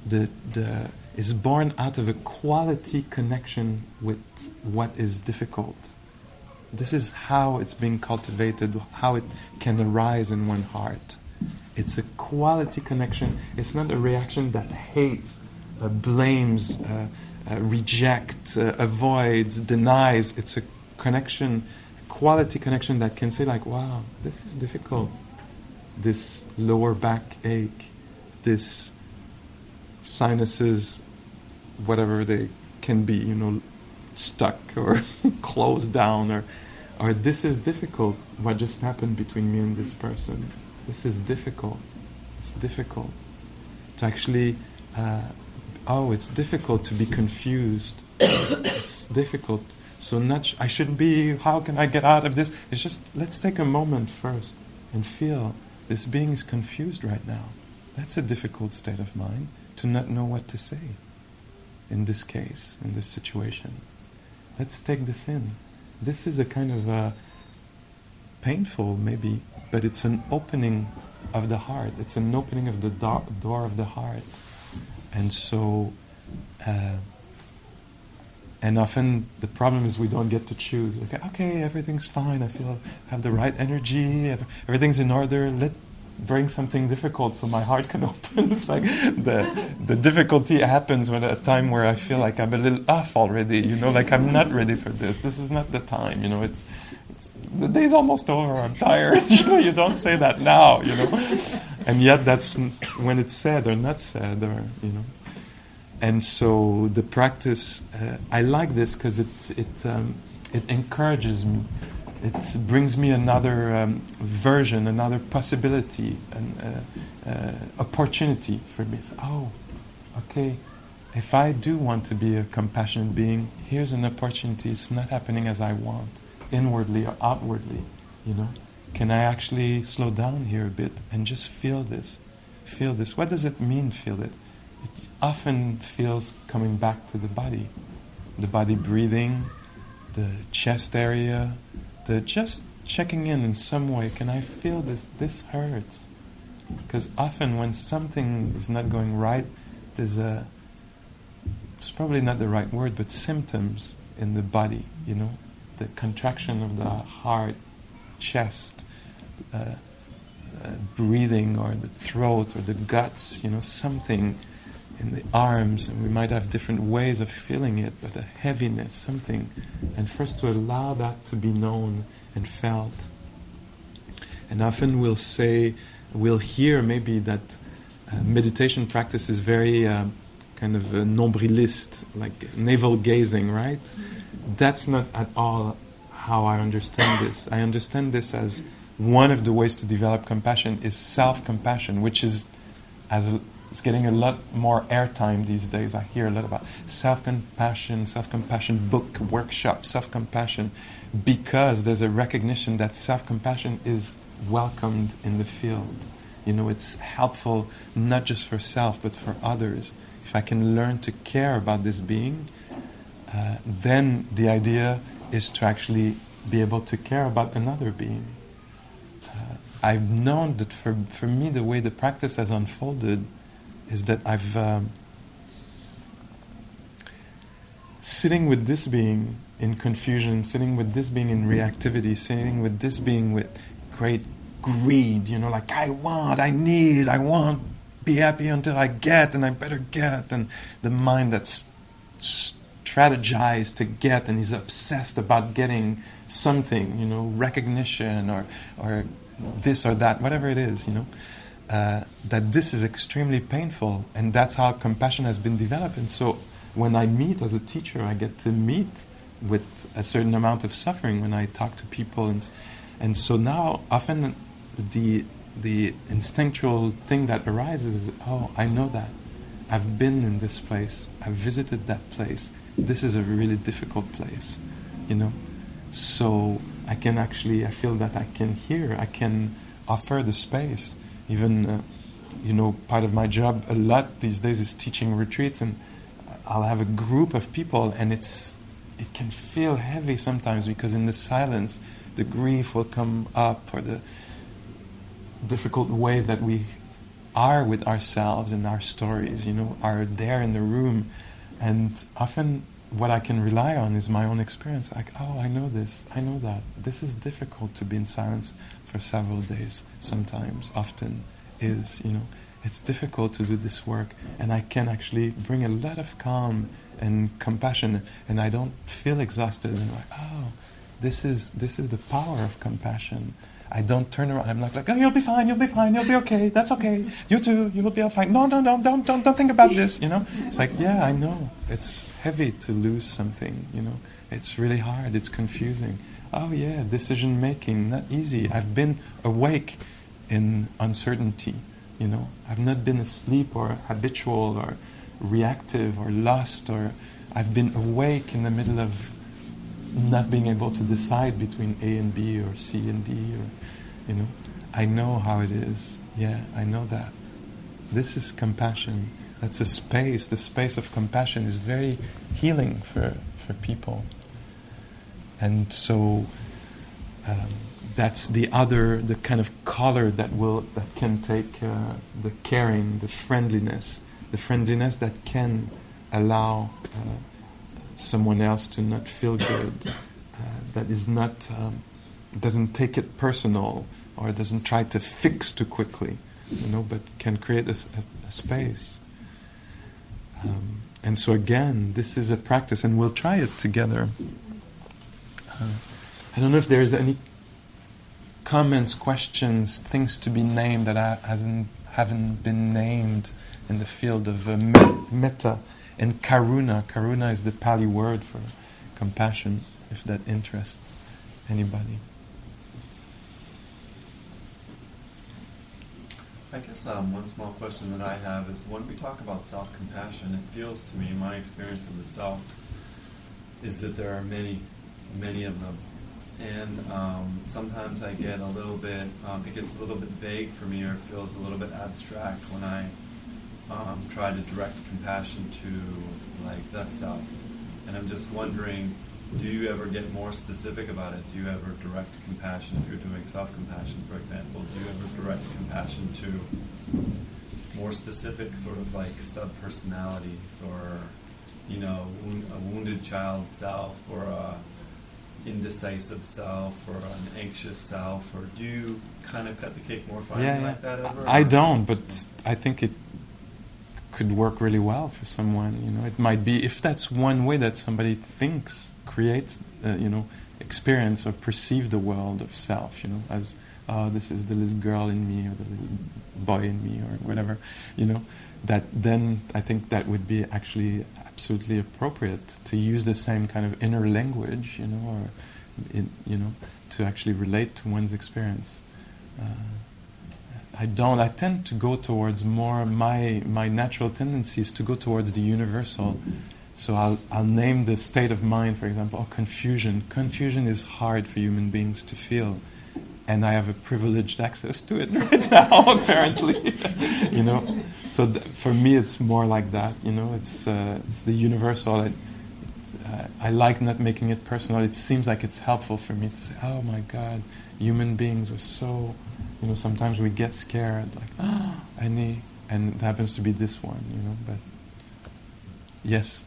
the the is born out of a quality connection with what is difficult. This is how it's being cultivated, how it can arise in one heart. It's a quality connection. It's not a reaction that hates, uh, blames, uh, uh, rejects, uh, avoids, denies. It's a connection, quality connection that can say like, "Wow, this is difficult. This lower back ache, this sinuses, whatever they can be, you know, stuck or closed down, or, or this is difficult. What just happened between me and this person? This is difficult. It's difficult to actually. Uh, oh, it's difficult to be confused. it's difficult. So not. I shouldn't be. How can I get out of this? It's just let's take a moment first and feel this being is confused right now. That's a difficult state of mind to not know what to say in this case, in this situation. Let's take this in. This is a kind of a painful, maybe, but it's an opening of the heart. It's an opening of the do- door of the heart. And so, uh, and often the problem is we don't get to choose. Okay, okay, everything's fine. I feel I have the right energy. Everything's in order. Let bring something difficult so my heart can open. it's like the the difficulty happens when a time where I feel like I'm a little off already. You know, like I'm not ready for this. This is not the time. You know, it's, it's the day's almost over. I'm tired. you know, you don't say that now. You know, and yet that's when it's said or not said, or you know. And so the practice, uh, I like this because it it um, it encourages me it brings me another um, version, another possibility, an uh, uh, opportunity for me. It's, oh, okay. If I do want to be a compassionate being, here's an opportunity. It's not happening as I want, inwardly or outwardly. You know, can I actually slow down here a bit and just feel this? Feel this. What does it mean? Feel it. Often feels coming back to the body, the body breathing, the chest area, the just checking in in some way. Can I feel this? This hurts. Because often when something is not going right, there's a, it's probably not the right word, but symptoms in the body, you know? The contraction of the heart, chest, uh, uh, breathing, or the throat, or the guts, you know, something in the arms, and we might have different ways of feeling it, but a heaviness, something. And first to allow that to be known and felt. And often we'll say, we'll hear maybe that uh, meditation practice is very uh, kind of a nombrilist, like navel gazing, right? That's not at all how I understand this. I understand this as one of the ways to develop compassion is self compassion, which is as it's getting a lot more airtime these days. I hear a lot about self compassion, self compassion book, workshop, self compassion, because there's a recognition that self compassion is welcomed in the field. You know, it's helpful not just for self, but for others. If I can learn to care about this being, uh, then the idea is to actually be able to care about another being. Uh, I've known that for, for me, the way the practice has unfolded is that I've um, sitting with this being in confusion, sitting with this being in reactivity, sitting with this being with great greed, you know, like I want, I need, I want, be happy until I get, and I better get, and the mind that's strategized to get and is obsessed about getting something, you know, recognition or or this or that, whatever it is, you know uh, that this is extremely painful, and that's how compassion has been developed. And so, when I meet as a teacher, I get to meet with a certain amount of suffering when I talk to people, and and so now often the the instinctual thing that arises is, oh, I know that. I've been in this place. I've visited that place. This is a really difficult place, you know. So I can actually, I feel that I can hear. I can offer the space even uh, you know part of my job a lot these days is teaching retreats and I'll have a group of people and it's it can feel heavy sometimes because in the silence the grief will come up or the difficult ways that we are with ourselves and our stories you know are there in the room and often what I can rely on is my own experience. Like, oh, I know this, I know that. This is difficult to be in silence for several days, sometimes, often is, you know. It's difficult to do this work, and I can actually bring a lot of calm and compassion, and I don't feel exhausted. And like, oh, this is this is the power of compassion. I don't turn around. I'm not like, oh, you'll be fine, you'll be fine, you'll be okay. That's okay. You too, you will be all fine. No, no, no, don't, don't, don't think about this. You know, it's like, yeah, I know. It's heavy to lose something. You know, it's really hard. It's confusing. Oh yeah, decision making not easy. I've been awake in uncertainty. You know, I've not been asleep or habitual or reactive or lost or I've been awake in the middle of not being able to decide between A and B or C and D or you know. I know how it is. Yeah I know that. This is compassion. That's a space. The space of compassion is very healing for for people and so um, that's the other the kind of color that will that can take uh, the caring the friendliness the friendliness that can allow uh, someone else to not feel good, uh, that is not um, doesn't take it personal or doesn't try to fix too quickly, you know, but can create a, a, a space. Um, and so again, this is a practice, and we'll try it together. Uh, I don't know if there's any comments, questions, things to be named that I hasn't haven't been named in the field of uh, metta and karuna. Karuna is the Pali word for compassion, if that interests anybody. I guess um, one small question that I have is when we talk about self compassion, it feels to me, my experience of the self is that there are many, many of them. And um, sometimes I get a little bit, um, it gets a little bit vague for me or feels a little bit abstract when I um, try to direct compassion to like the self. And I'm just wondering, do you ever get more specific about it? Do you ever direct compassion if you're doing self-compassion, for example? Do you ever direct compassion to more specific sort of like sub-personalities or, you know, a wounded child self or a indecisive self or an anxious self, or do you kind of cut the cake more finely yeah, like that ever? I don't, but I think it could work really well for someone. You know, it might be if that's one way that somebody thinks, creates, uh, you know, experience or perceive the world of self. You know, as oh, this is the little girl in me or the little boy in me or whatever. You know, that then I think that would be actually absolutely appropriate to use the same kind of inner language. You know, or in, you know, to actually relate to one's experience. Uh, I don't. I tend to go towards more my my natural tendencies to go towards the universal. So I'll I'll name the state of mind, for example, oh, confusion. Confusion is hard for human beings to feel, and I have a privileged access to it right now, apparently. you know, so th- for me, it's more like that. You know, it's uh, it's the universal. uh, I like not making it personal. It seems like it's helpful for me to say, "Oh my God, human beings are so." you know, sometimes we get scared, like, ah, any, and it happens to be this one, you know, but yes.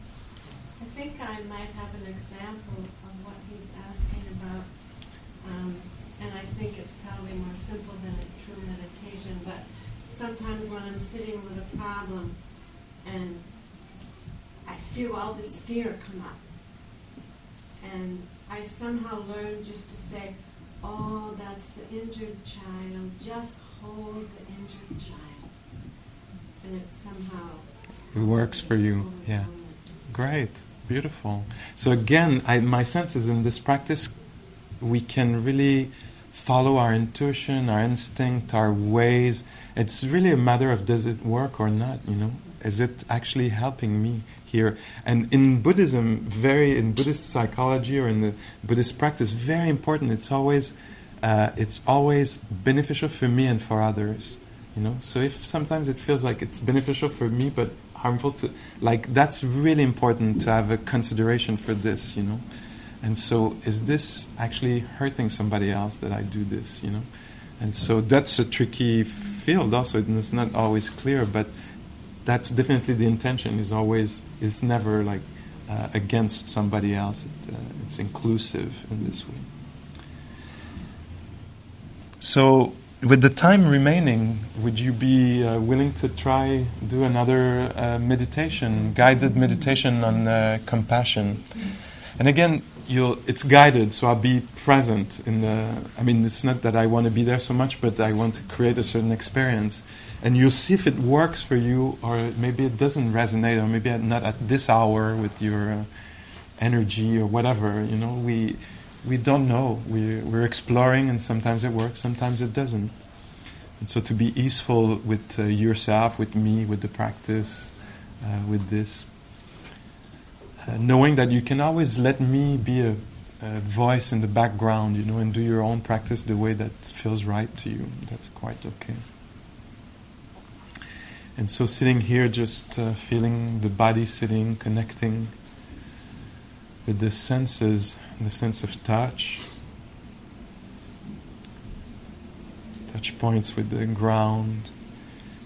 I think I might have an example of what he's asking about, um, and I think it's probably more simple than a true meditation, but sometimes when I'm sitting with a problem and I feel all this fear come up, and I somehow learn just to say, oh, that's the injured child. Just hold the injured child. And it somehow. It works for you, yeah. Great, beautiful. So, again, I, my sense is in this practice, we can really follow our intuition, our instinct, our ways. It's really a matter of does it work or not, you know? Is it actually helping me here? And in Buddhism, very in Buddhist psychology or in the Buddhist practice, very important. It's always uh, it's always beneficial for me and for others. You know, so if sometimes it feels like it's beneficial for me but harmful to, like that's really important to have a consideration for this. You know, and so is this actually hurting somebody else that I do this? You know, and so that's a tricky field. Also, it's not always clear, but that's definitely the intention is always is never like uh, against somebody else. It, uh, it's inclusive in this way. So, with the time remaining, would you be uh, willing to try do another uh, meditation, guided meditation on uh, compassion? And again, you'll, it's guided, so I'll be present in the. I mean, it's not that I want to be there so much, but I want to create a certain experience, and you'll see if it works for you, or maybe it doesn't resonate, or maybe not at this hour with your uh, energy or whatever. You know, we we don't know. We, we're exploring, and sometimes it works, sometimes it doesn't. And so to be easeful with uh, yourself, with me, with the practice, uh, with this, uh, knowing that you can always let me be a, a, voice in the background, you know, and do your own practice the way that feels right to you. That's quite okay. And so sitting here, just uh, feeling the body sitting, connecting with the senses, the sense of touch, touch points with the ground,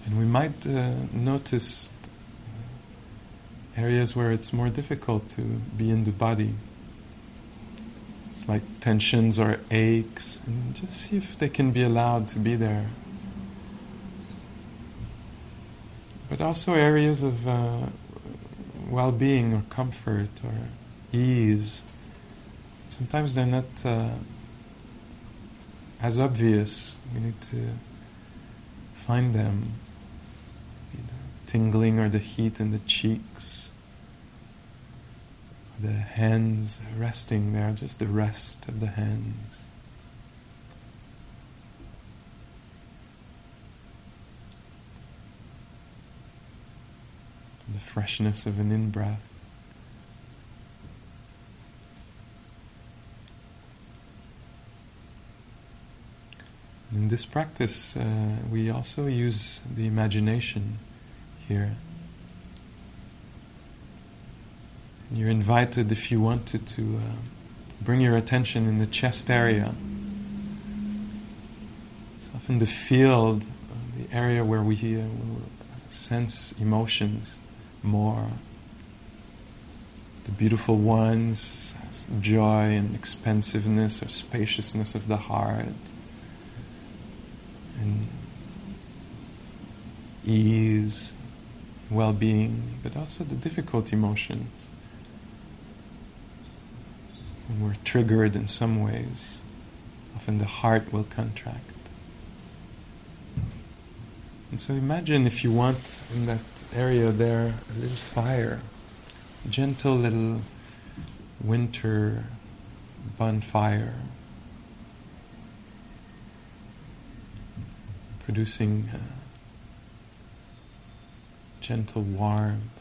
and we might uh, notice areas where it's more difficult to be in the body. It's like tensions or aches, and just see if they can be allowed to be there. But also areas of uh, well being or comfort or ease. Sometimes they're not uh, as obvious. We need to find them. The tingling or the heat in the cheeks, the hands resting there, just the rest of the hands. The freshness of an in breath. In this practice, uh, we also use the imagination here. You're invited, if you wanted, to uh, bring your attention in the chest area. It's often the field, uh, the area where we uh, will sense emotions more. The beautiful ones, joy and expansiveness or spaciousness of the heart and ease, well being, but also the difficult emotions. When we're triggered in some ways, often the heart will contract. And so imagine if you want in that area there a little fire, a gentle little winter bonfire producing gentle warmth.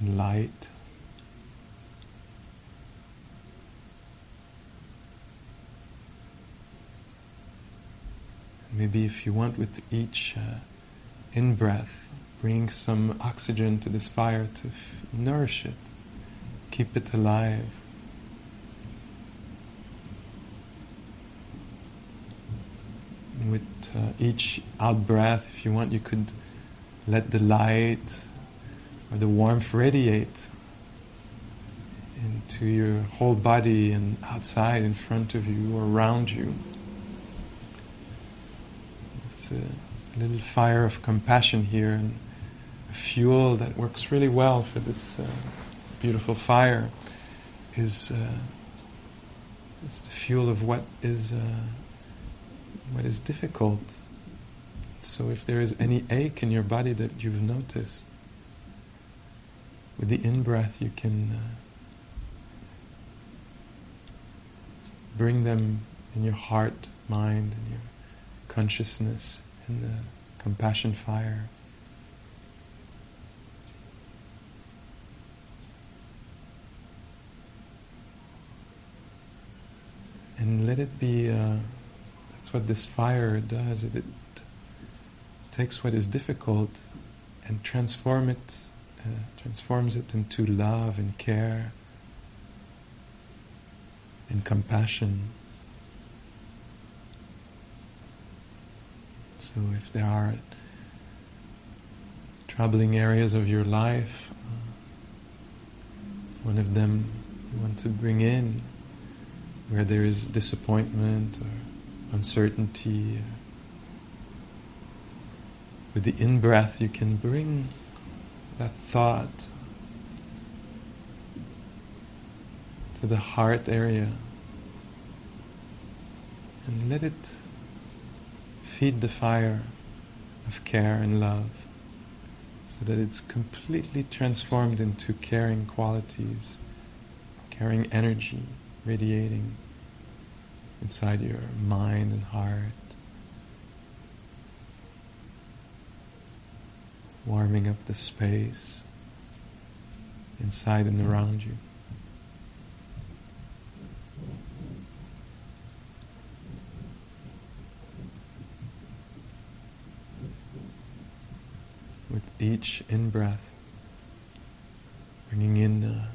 And light. Maybe, if you want, with each uh, in breath, bring some oxygen to this fire to f- nourish it, keep it alive. with uh, each out breath, if you want, you could let the light or the warmth radiate into your whole body and outside, in front of you, or around you. It's a little fire of compassion here and a fuel that works really well for this uh, beautiful fire is uh, it's the fuel of what is uh, what is difficult. So, if there is any ache in your body that you've noticed, with the in breath, you can uh, bring them in your heart, mind, and your consciousness in the compassion fire. And let it be. Uh, that's what this fire does. It, it takes what is difficult and transform it, uh, transforms it into love and care and compassion. So if there are troubling areas of your life. One of them you want to bring in where there is disappointment or uncertainty. With the in breath, you can bring that thought to the heart area and let it feed the fire of care and love so that it's completely transformed into caring qualities, caring energy radiating inside your mind and heart, warming up the space inside and around you. With each in breath, bringing in, uh,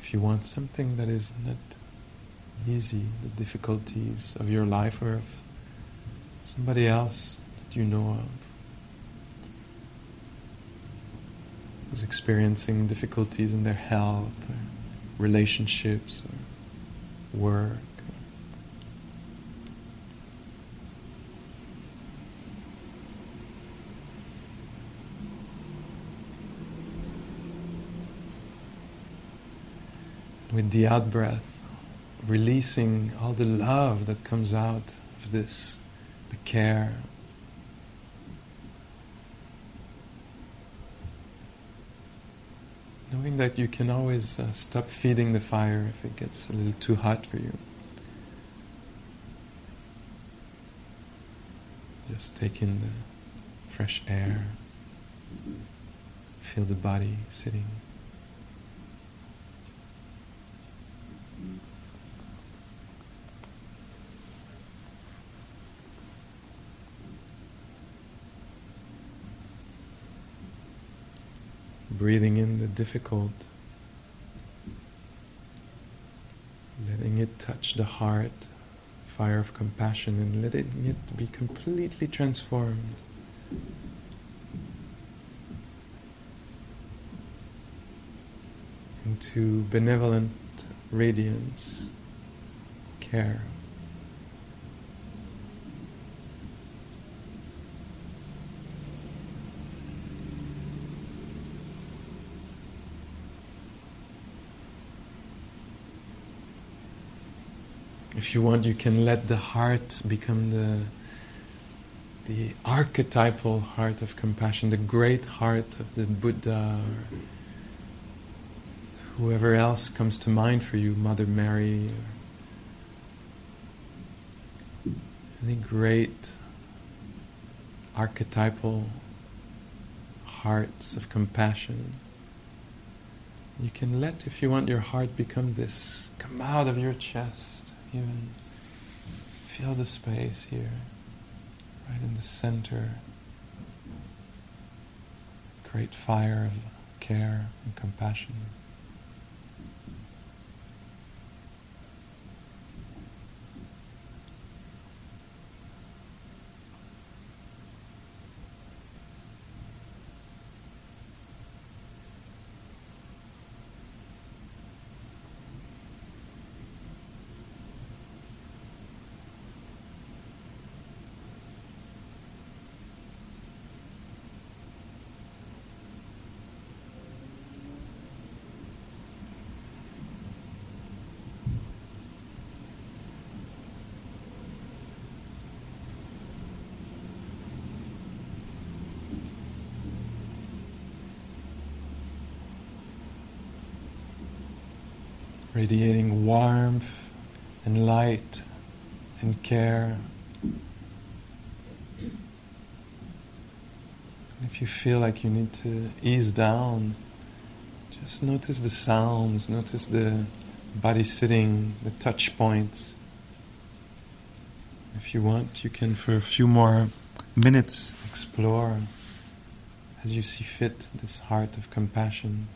if you want something that is not easy, the difficulties of your life or of somebody else that you know of who's experiencing difficulties in their health or relationships or work. With the out breath, releasing all the love that comes out of this, the care. Knowing that you can always uh, stop feeding the fire if it gets a little too hot for you. Just take in the fresh air, feel the body sitting. Breathing in the difficult, letting it touch the heart, fire of compassion, and letting it be completely transformed. Into benevolent radiance, care. If you want, you can let the heart become the the archetypal heart of compassion, the great heart of the Buddha, or whoever else comes to mind for you, Mother Mary, any great archetypal hearts of compassion. You can let, if you want, your heart become this, come out of your chest even feel the space here, right in the center. Great fire of care and compassion. Radiating warmth and light and care. If you feel like you need to ease down, just notice the sounds, notice the body sitting, the touch points. If you want, you can, for a few more minutes, explore as you see fit this heart of compassion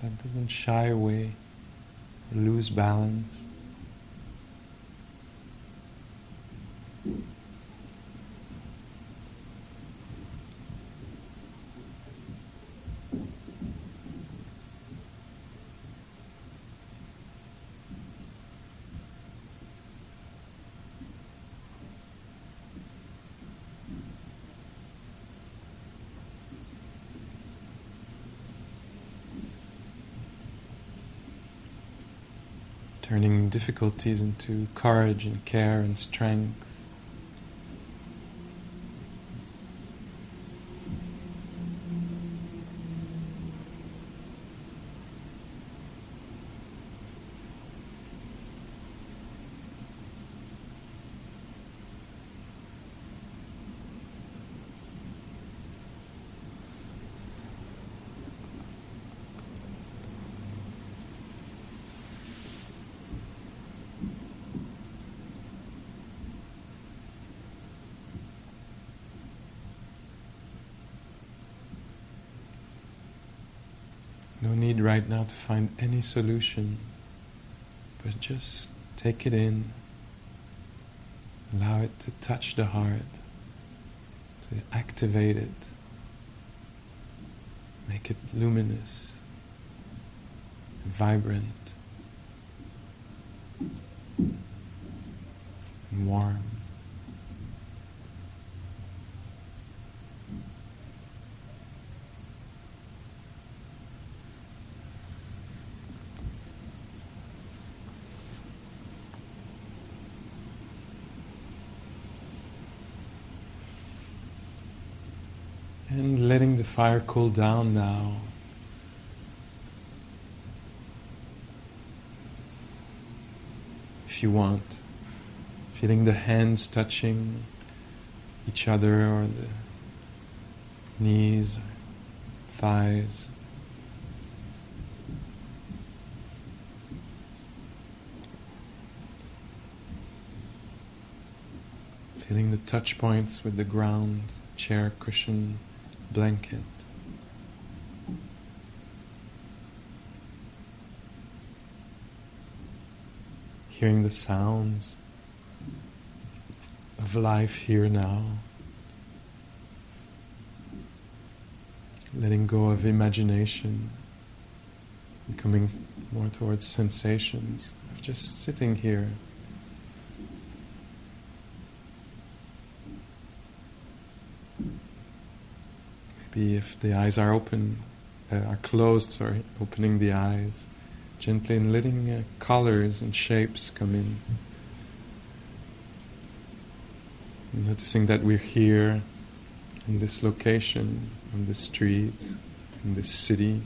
that doesn't shy away lose balance. Turning difficulties into courage and care and strength. No need right now to find any solution, but just take it in. Allow it to touch the heart, to activate it, make it luminous, vibrant, and warm. And letting the fire cool down now. If you want, feeling the hands touching each other or the knees, thighs. Feeling the touch points with the ground, chair, cushion, blanket. Hearing the sounds of life here now. Letting go of imagination, coming more towards sensations of just sitting here. Maybe if the eyes are open, uh, are closed, sorry, opening the eyes gently and letting uh, colors and shapes come in. Noticing that we're here in this location, on this street, in this city.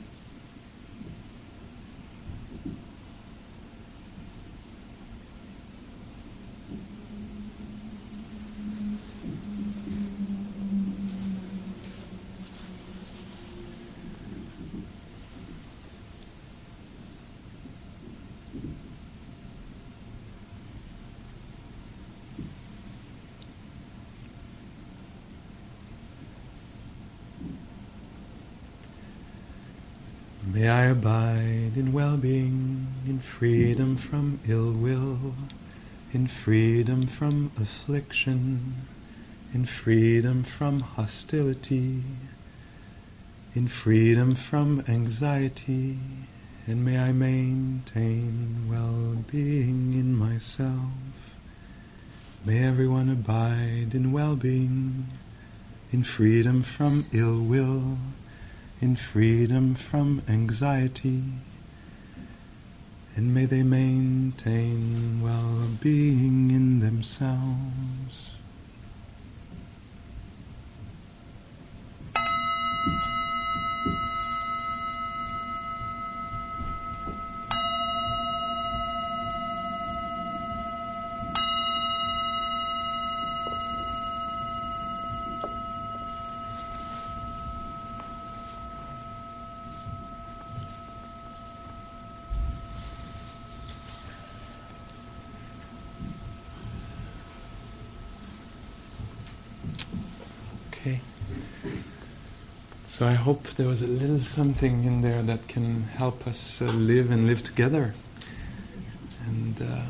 May I abide in well being, in freedom from ill will, in freedom from affliction, in freedom from hostility, in freedom from anxiety, and may I maintain well being in myself. May everyone abide in well being, in freedom from ill will in freedom from anxiety, and may they maintain well being in themselves. Okay. So I hope there was a little something in there that can help us uh, live and live together. And uh,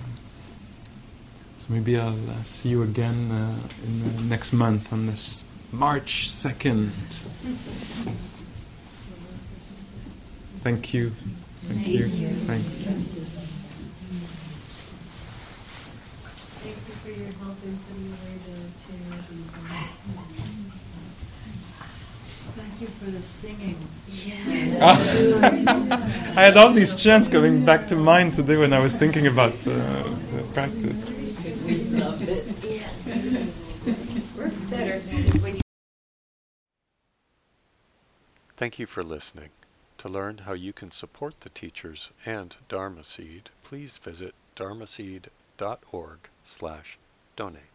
so maybe I'll uh, see you again uh, in the next month on this March 2nd. Thank you. Thank, you. Thanks. Thank you for your help in putting away the chairs and. Thank you for the singing. I had all these chants coming back to mind today when I was thinking about uh, the practice. We love it. Works better when you Thank you for listening. To learn how you can support the teachers and Dharma Seed, please visit dharmaseed.org slash donate.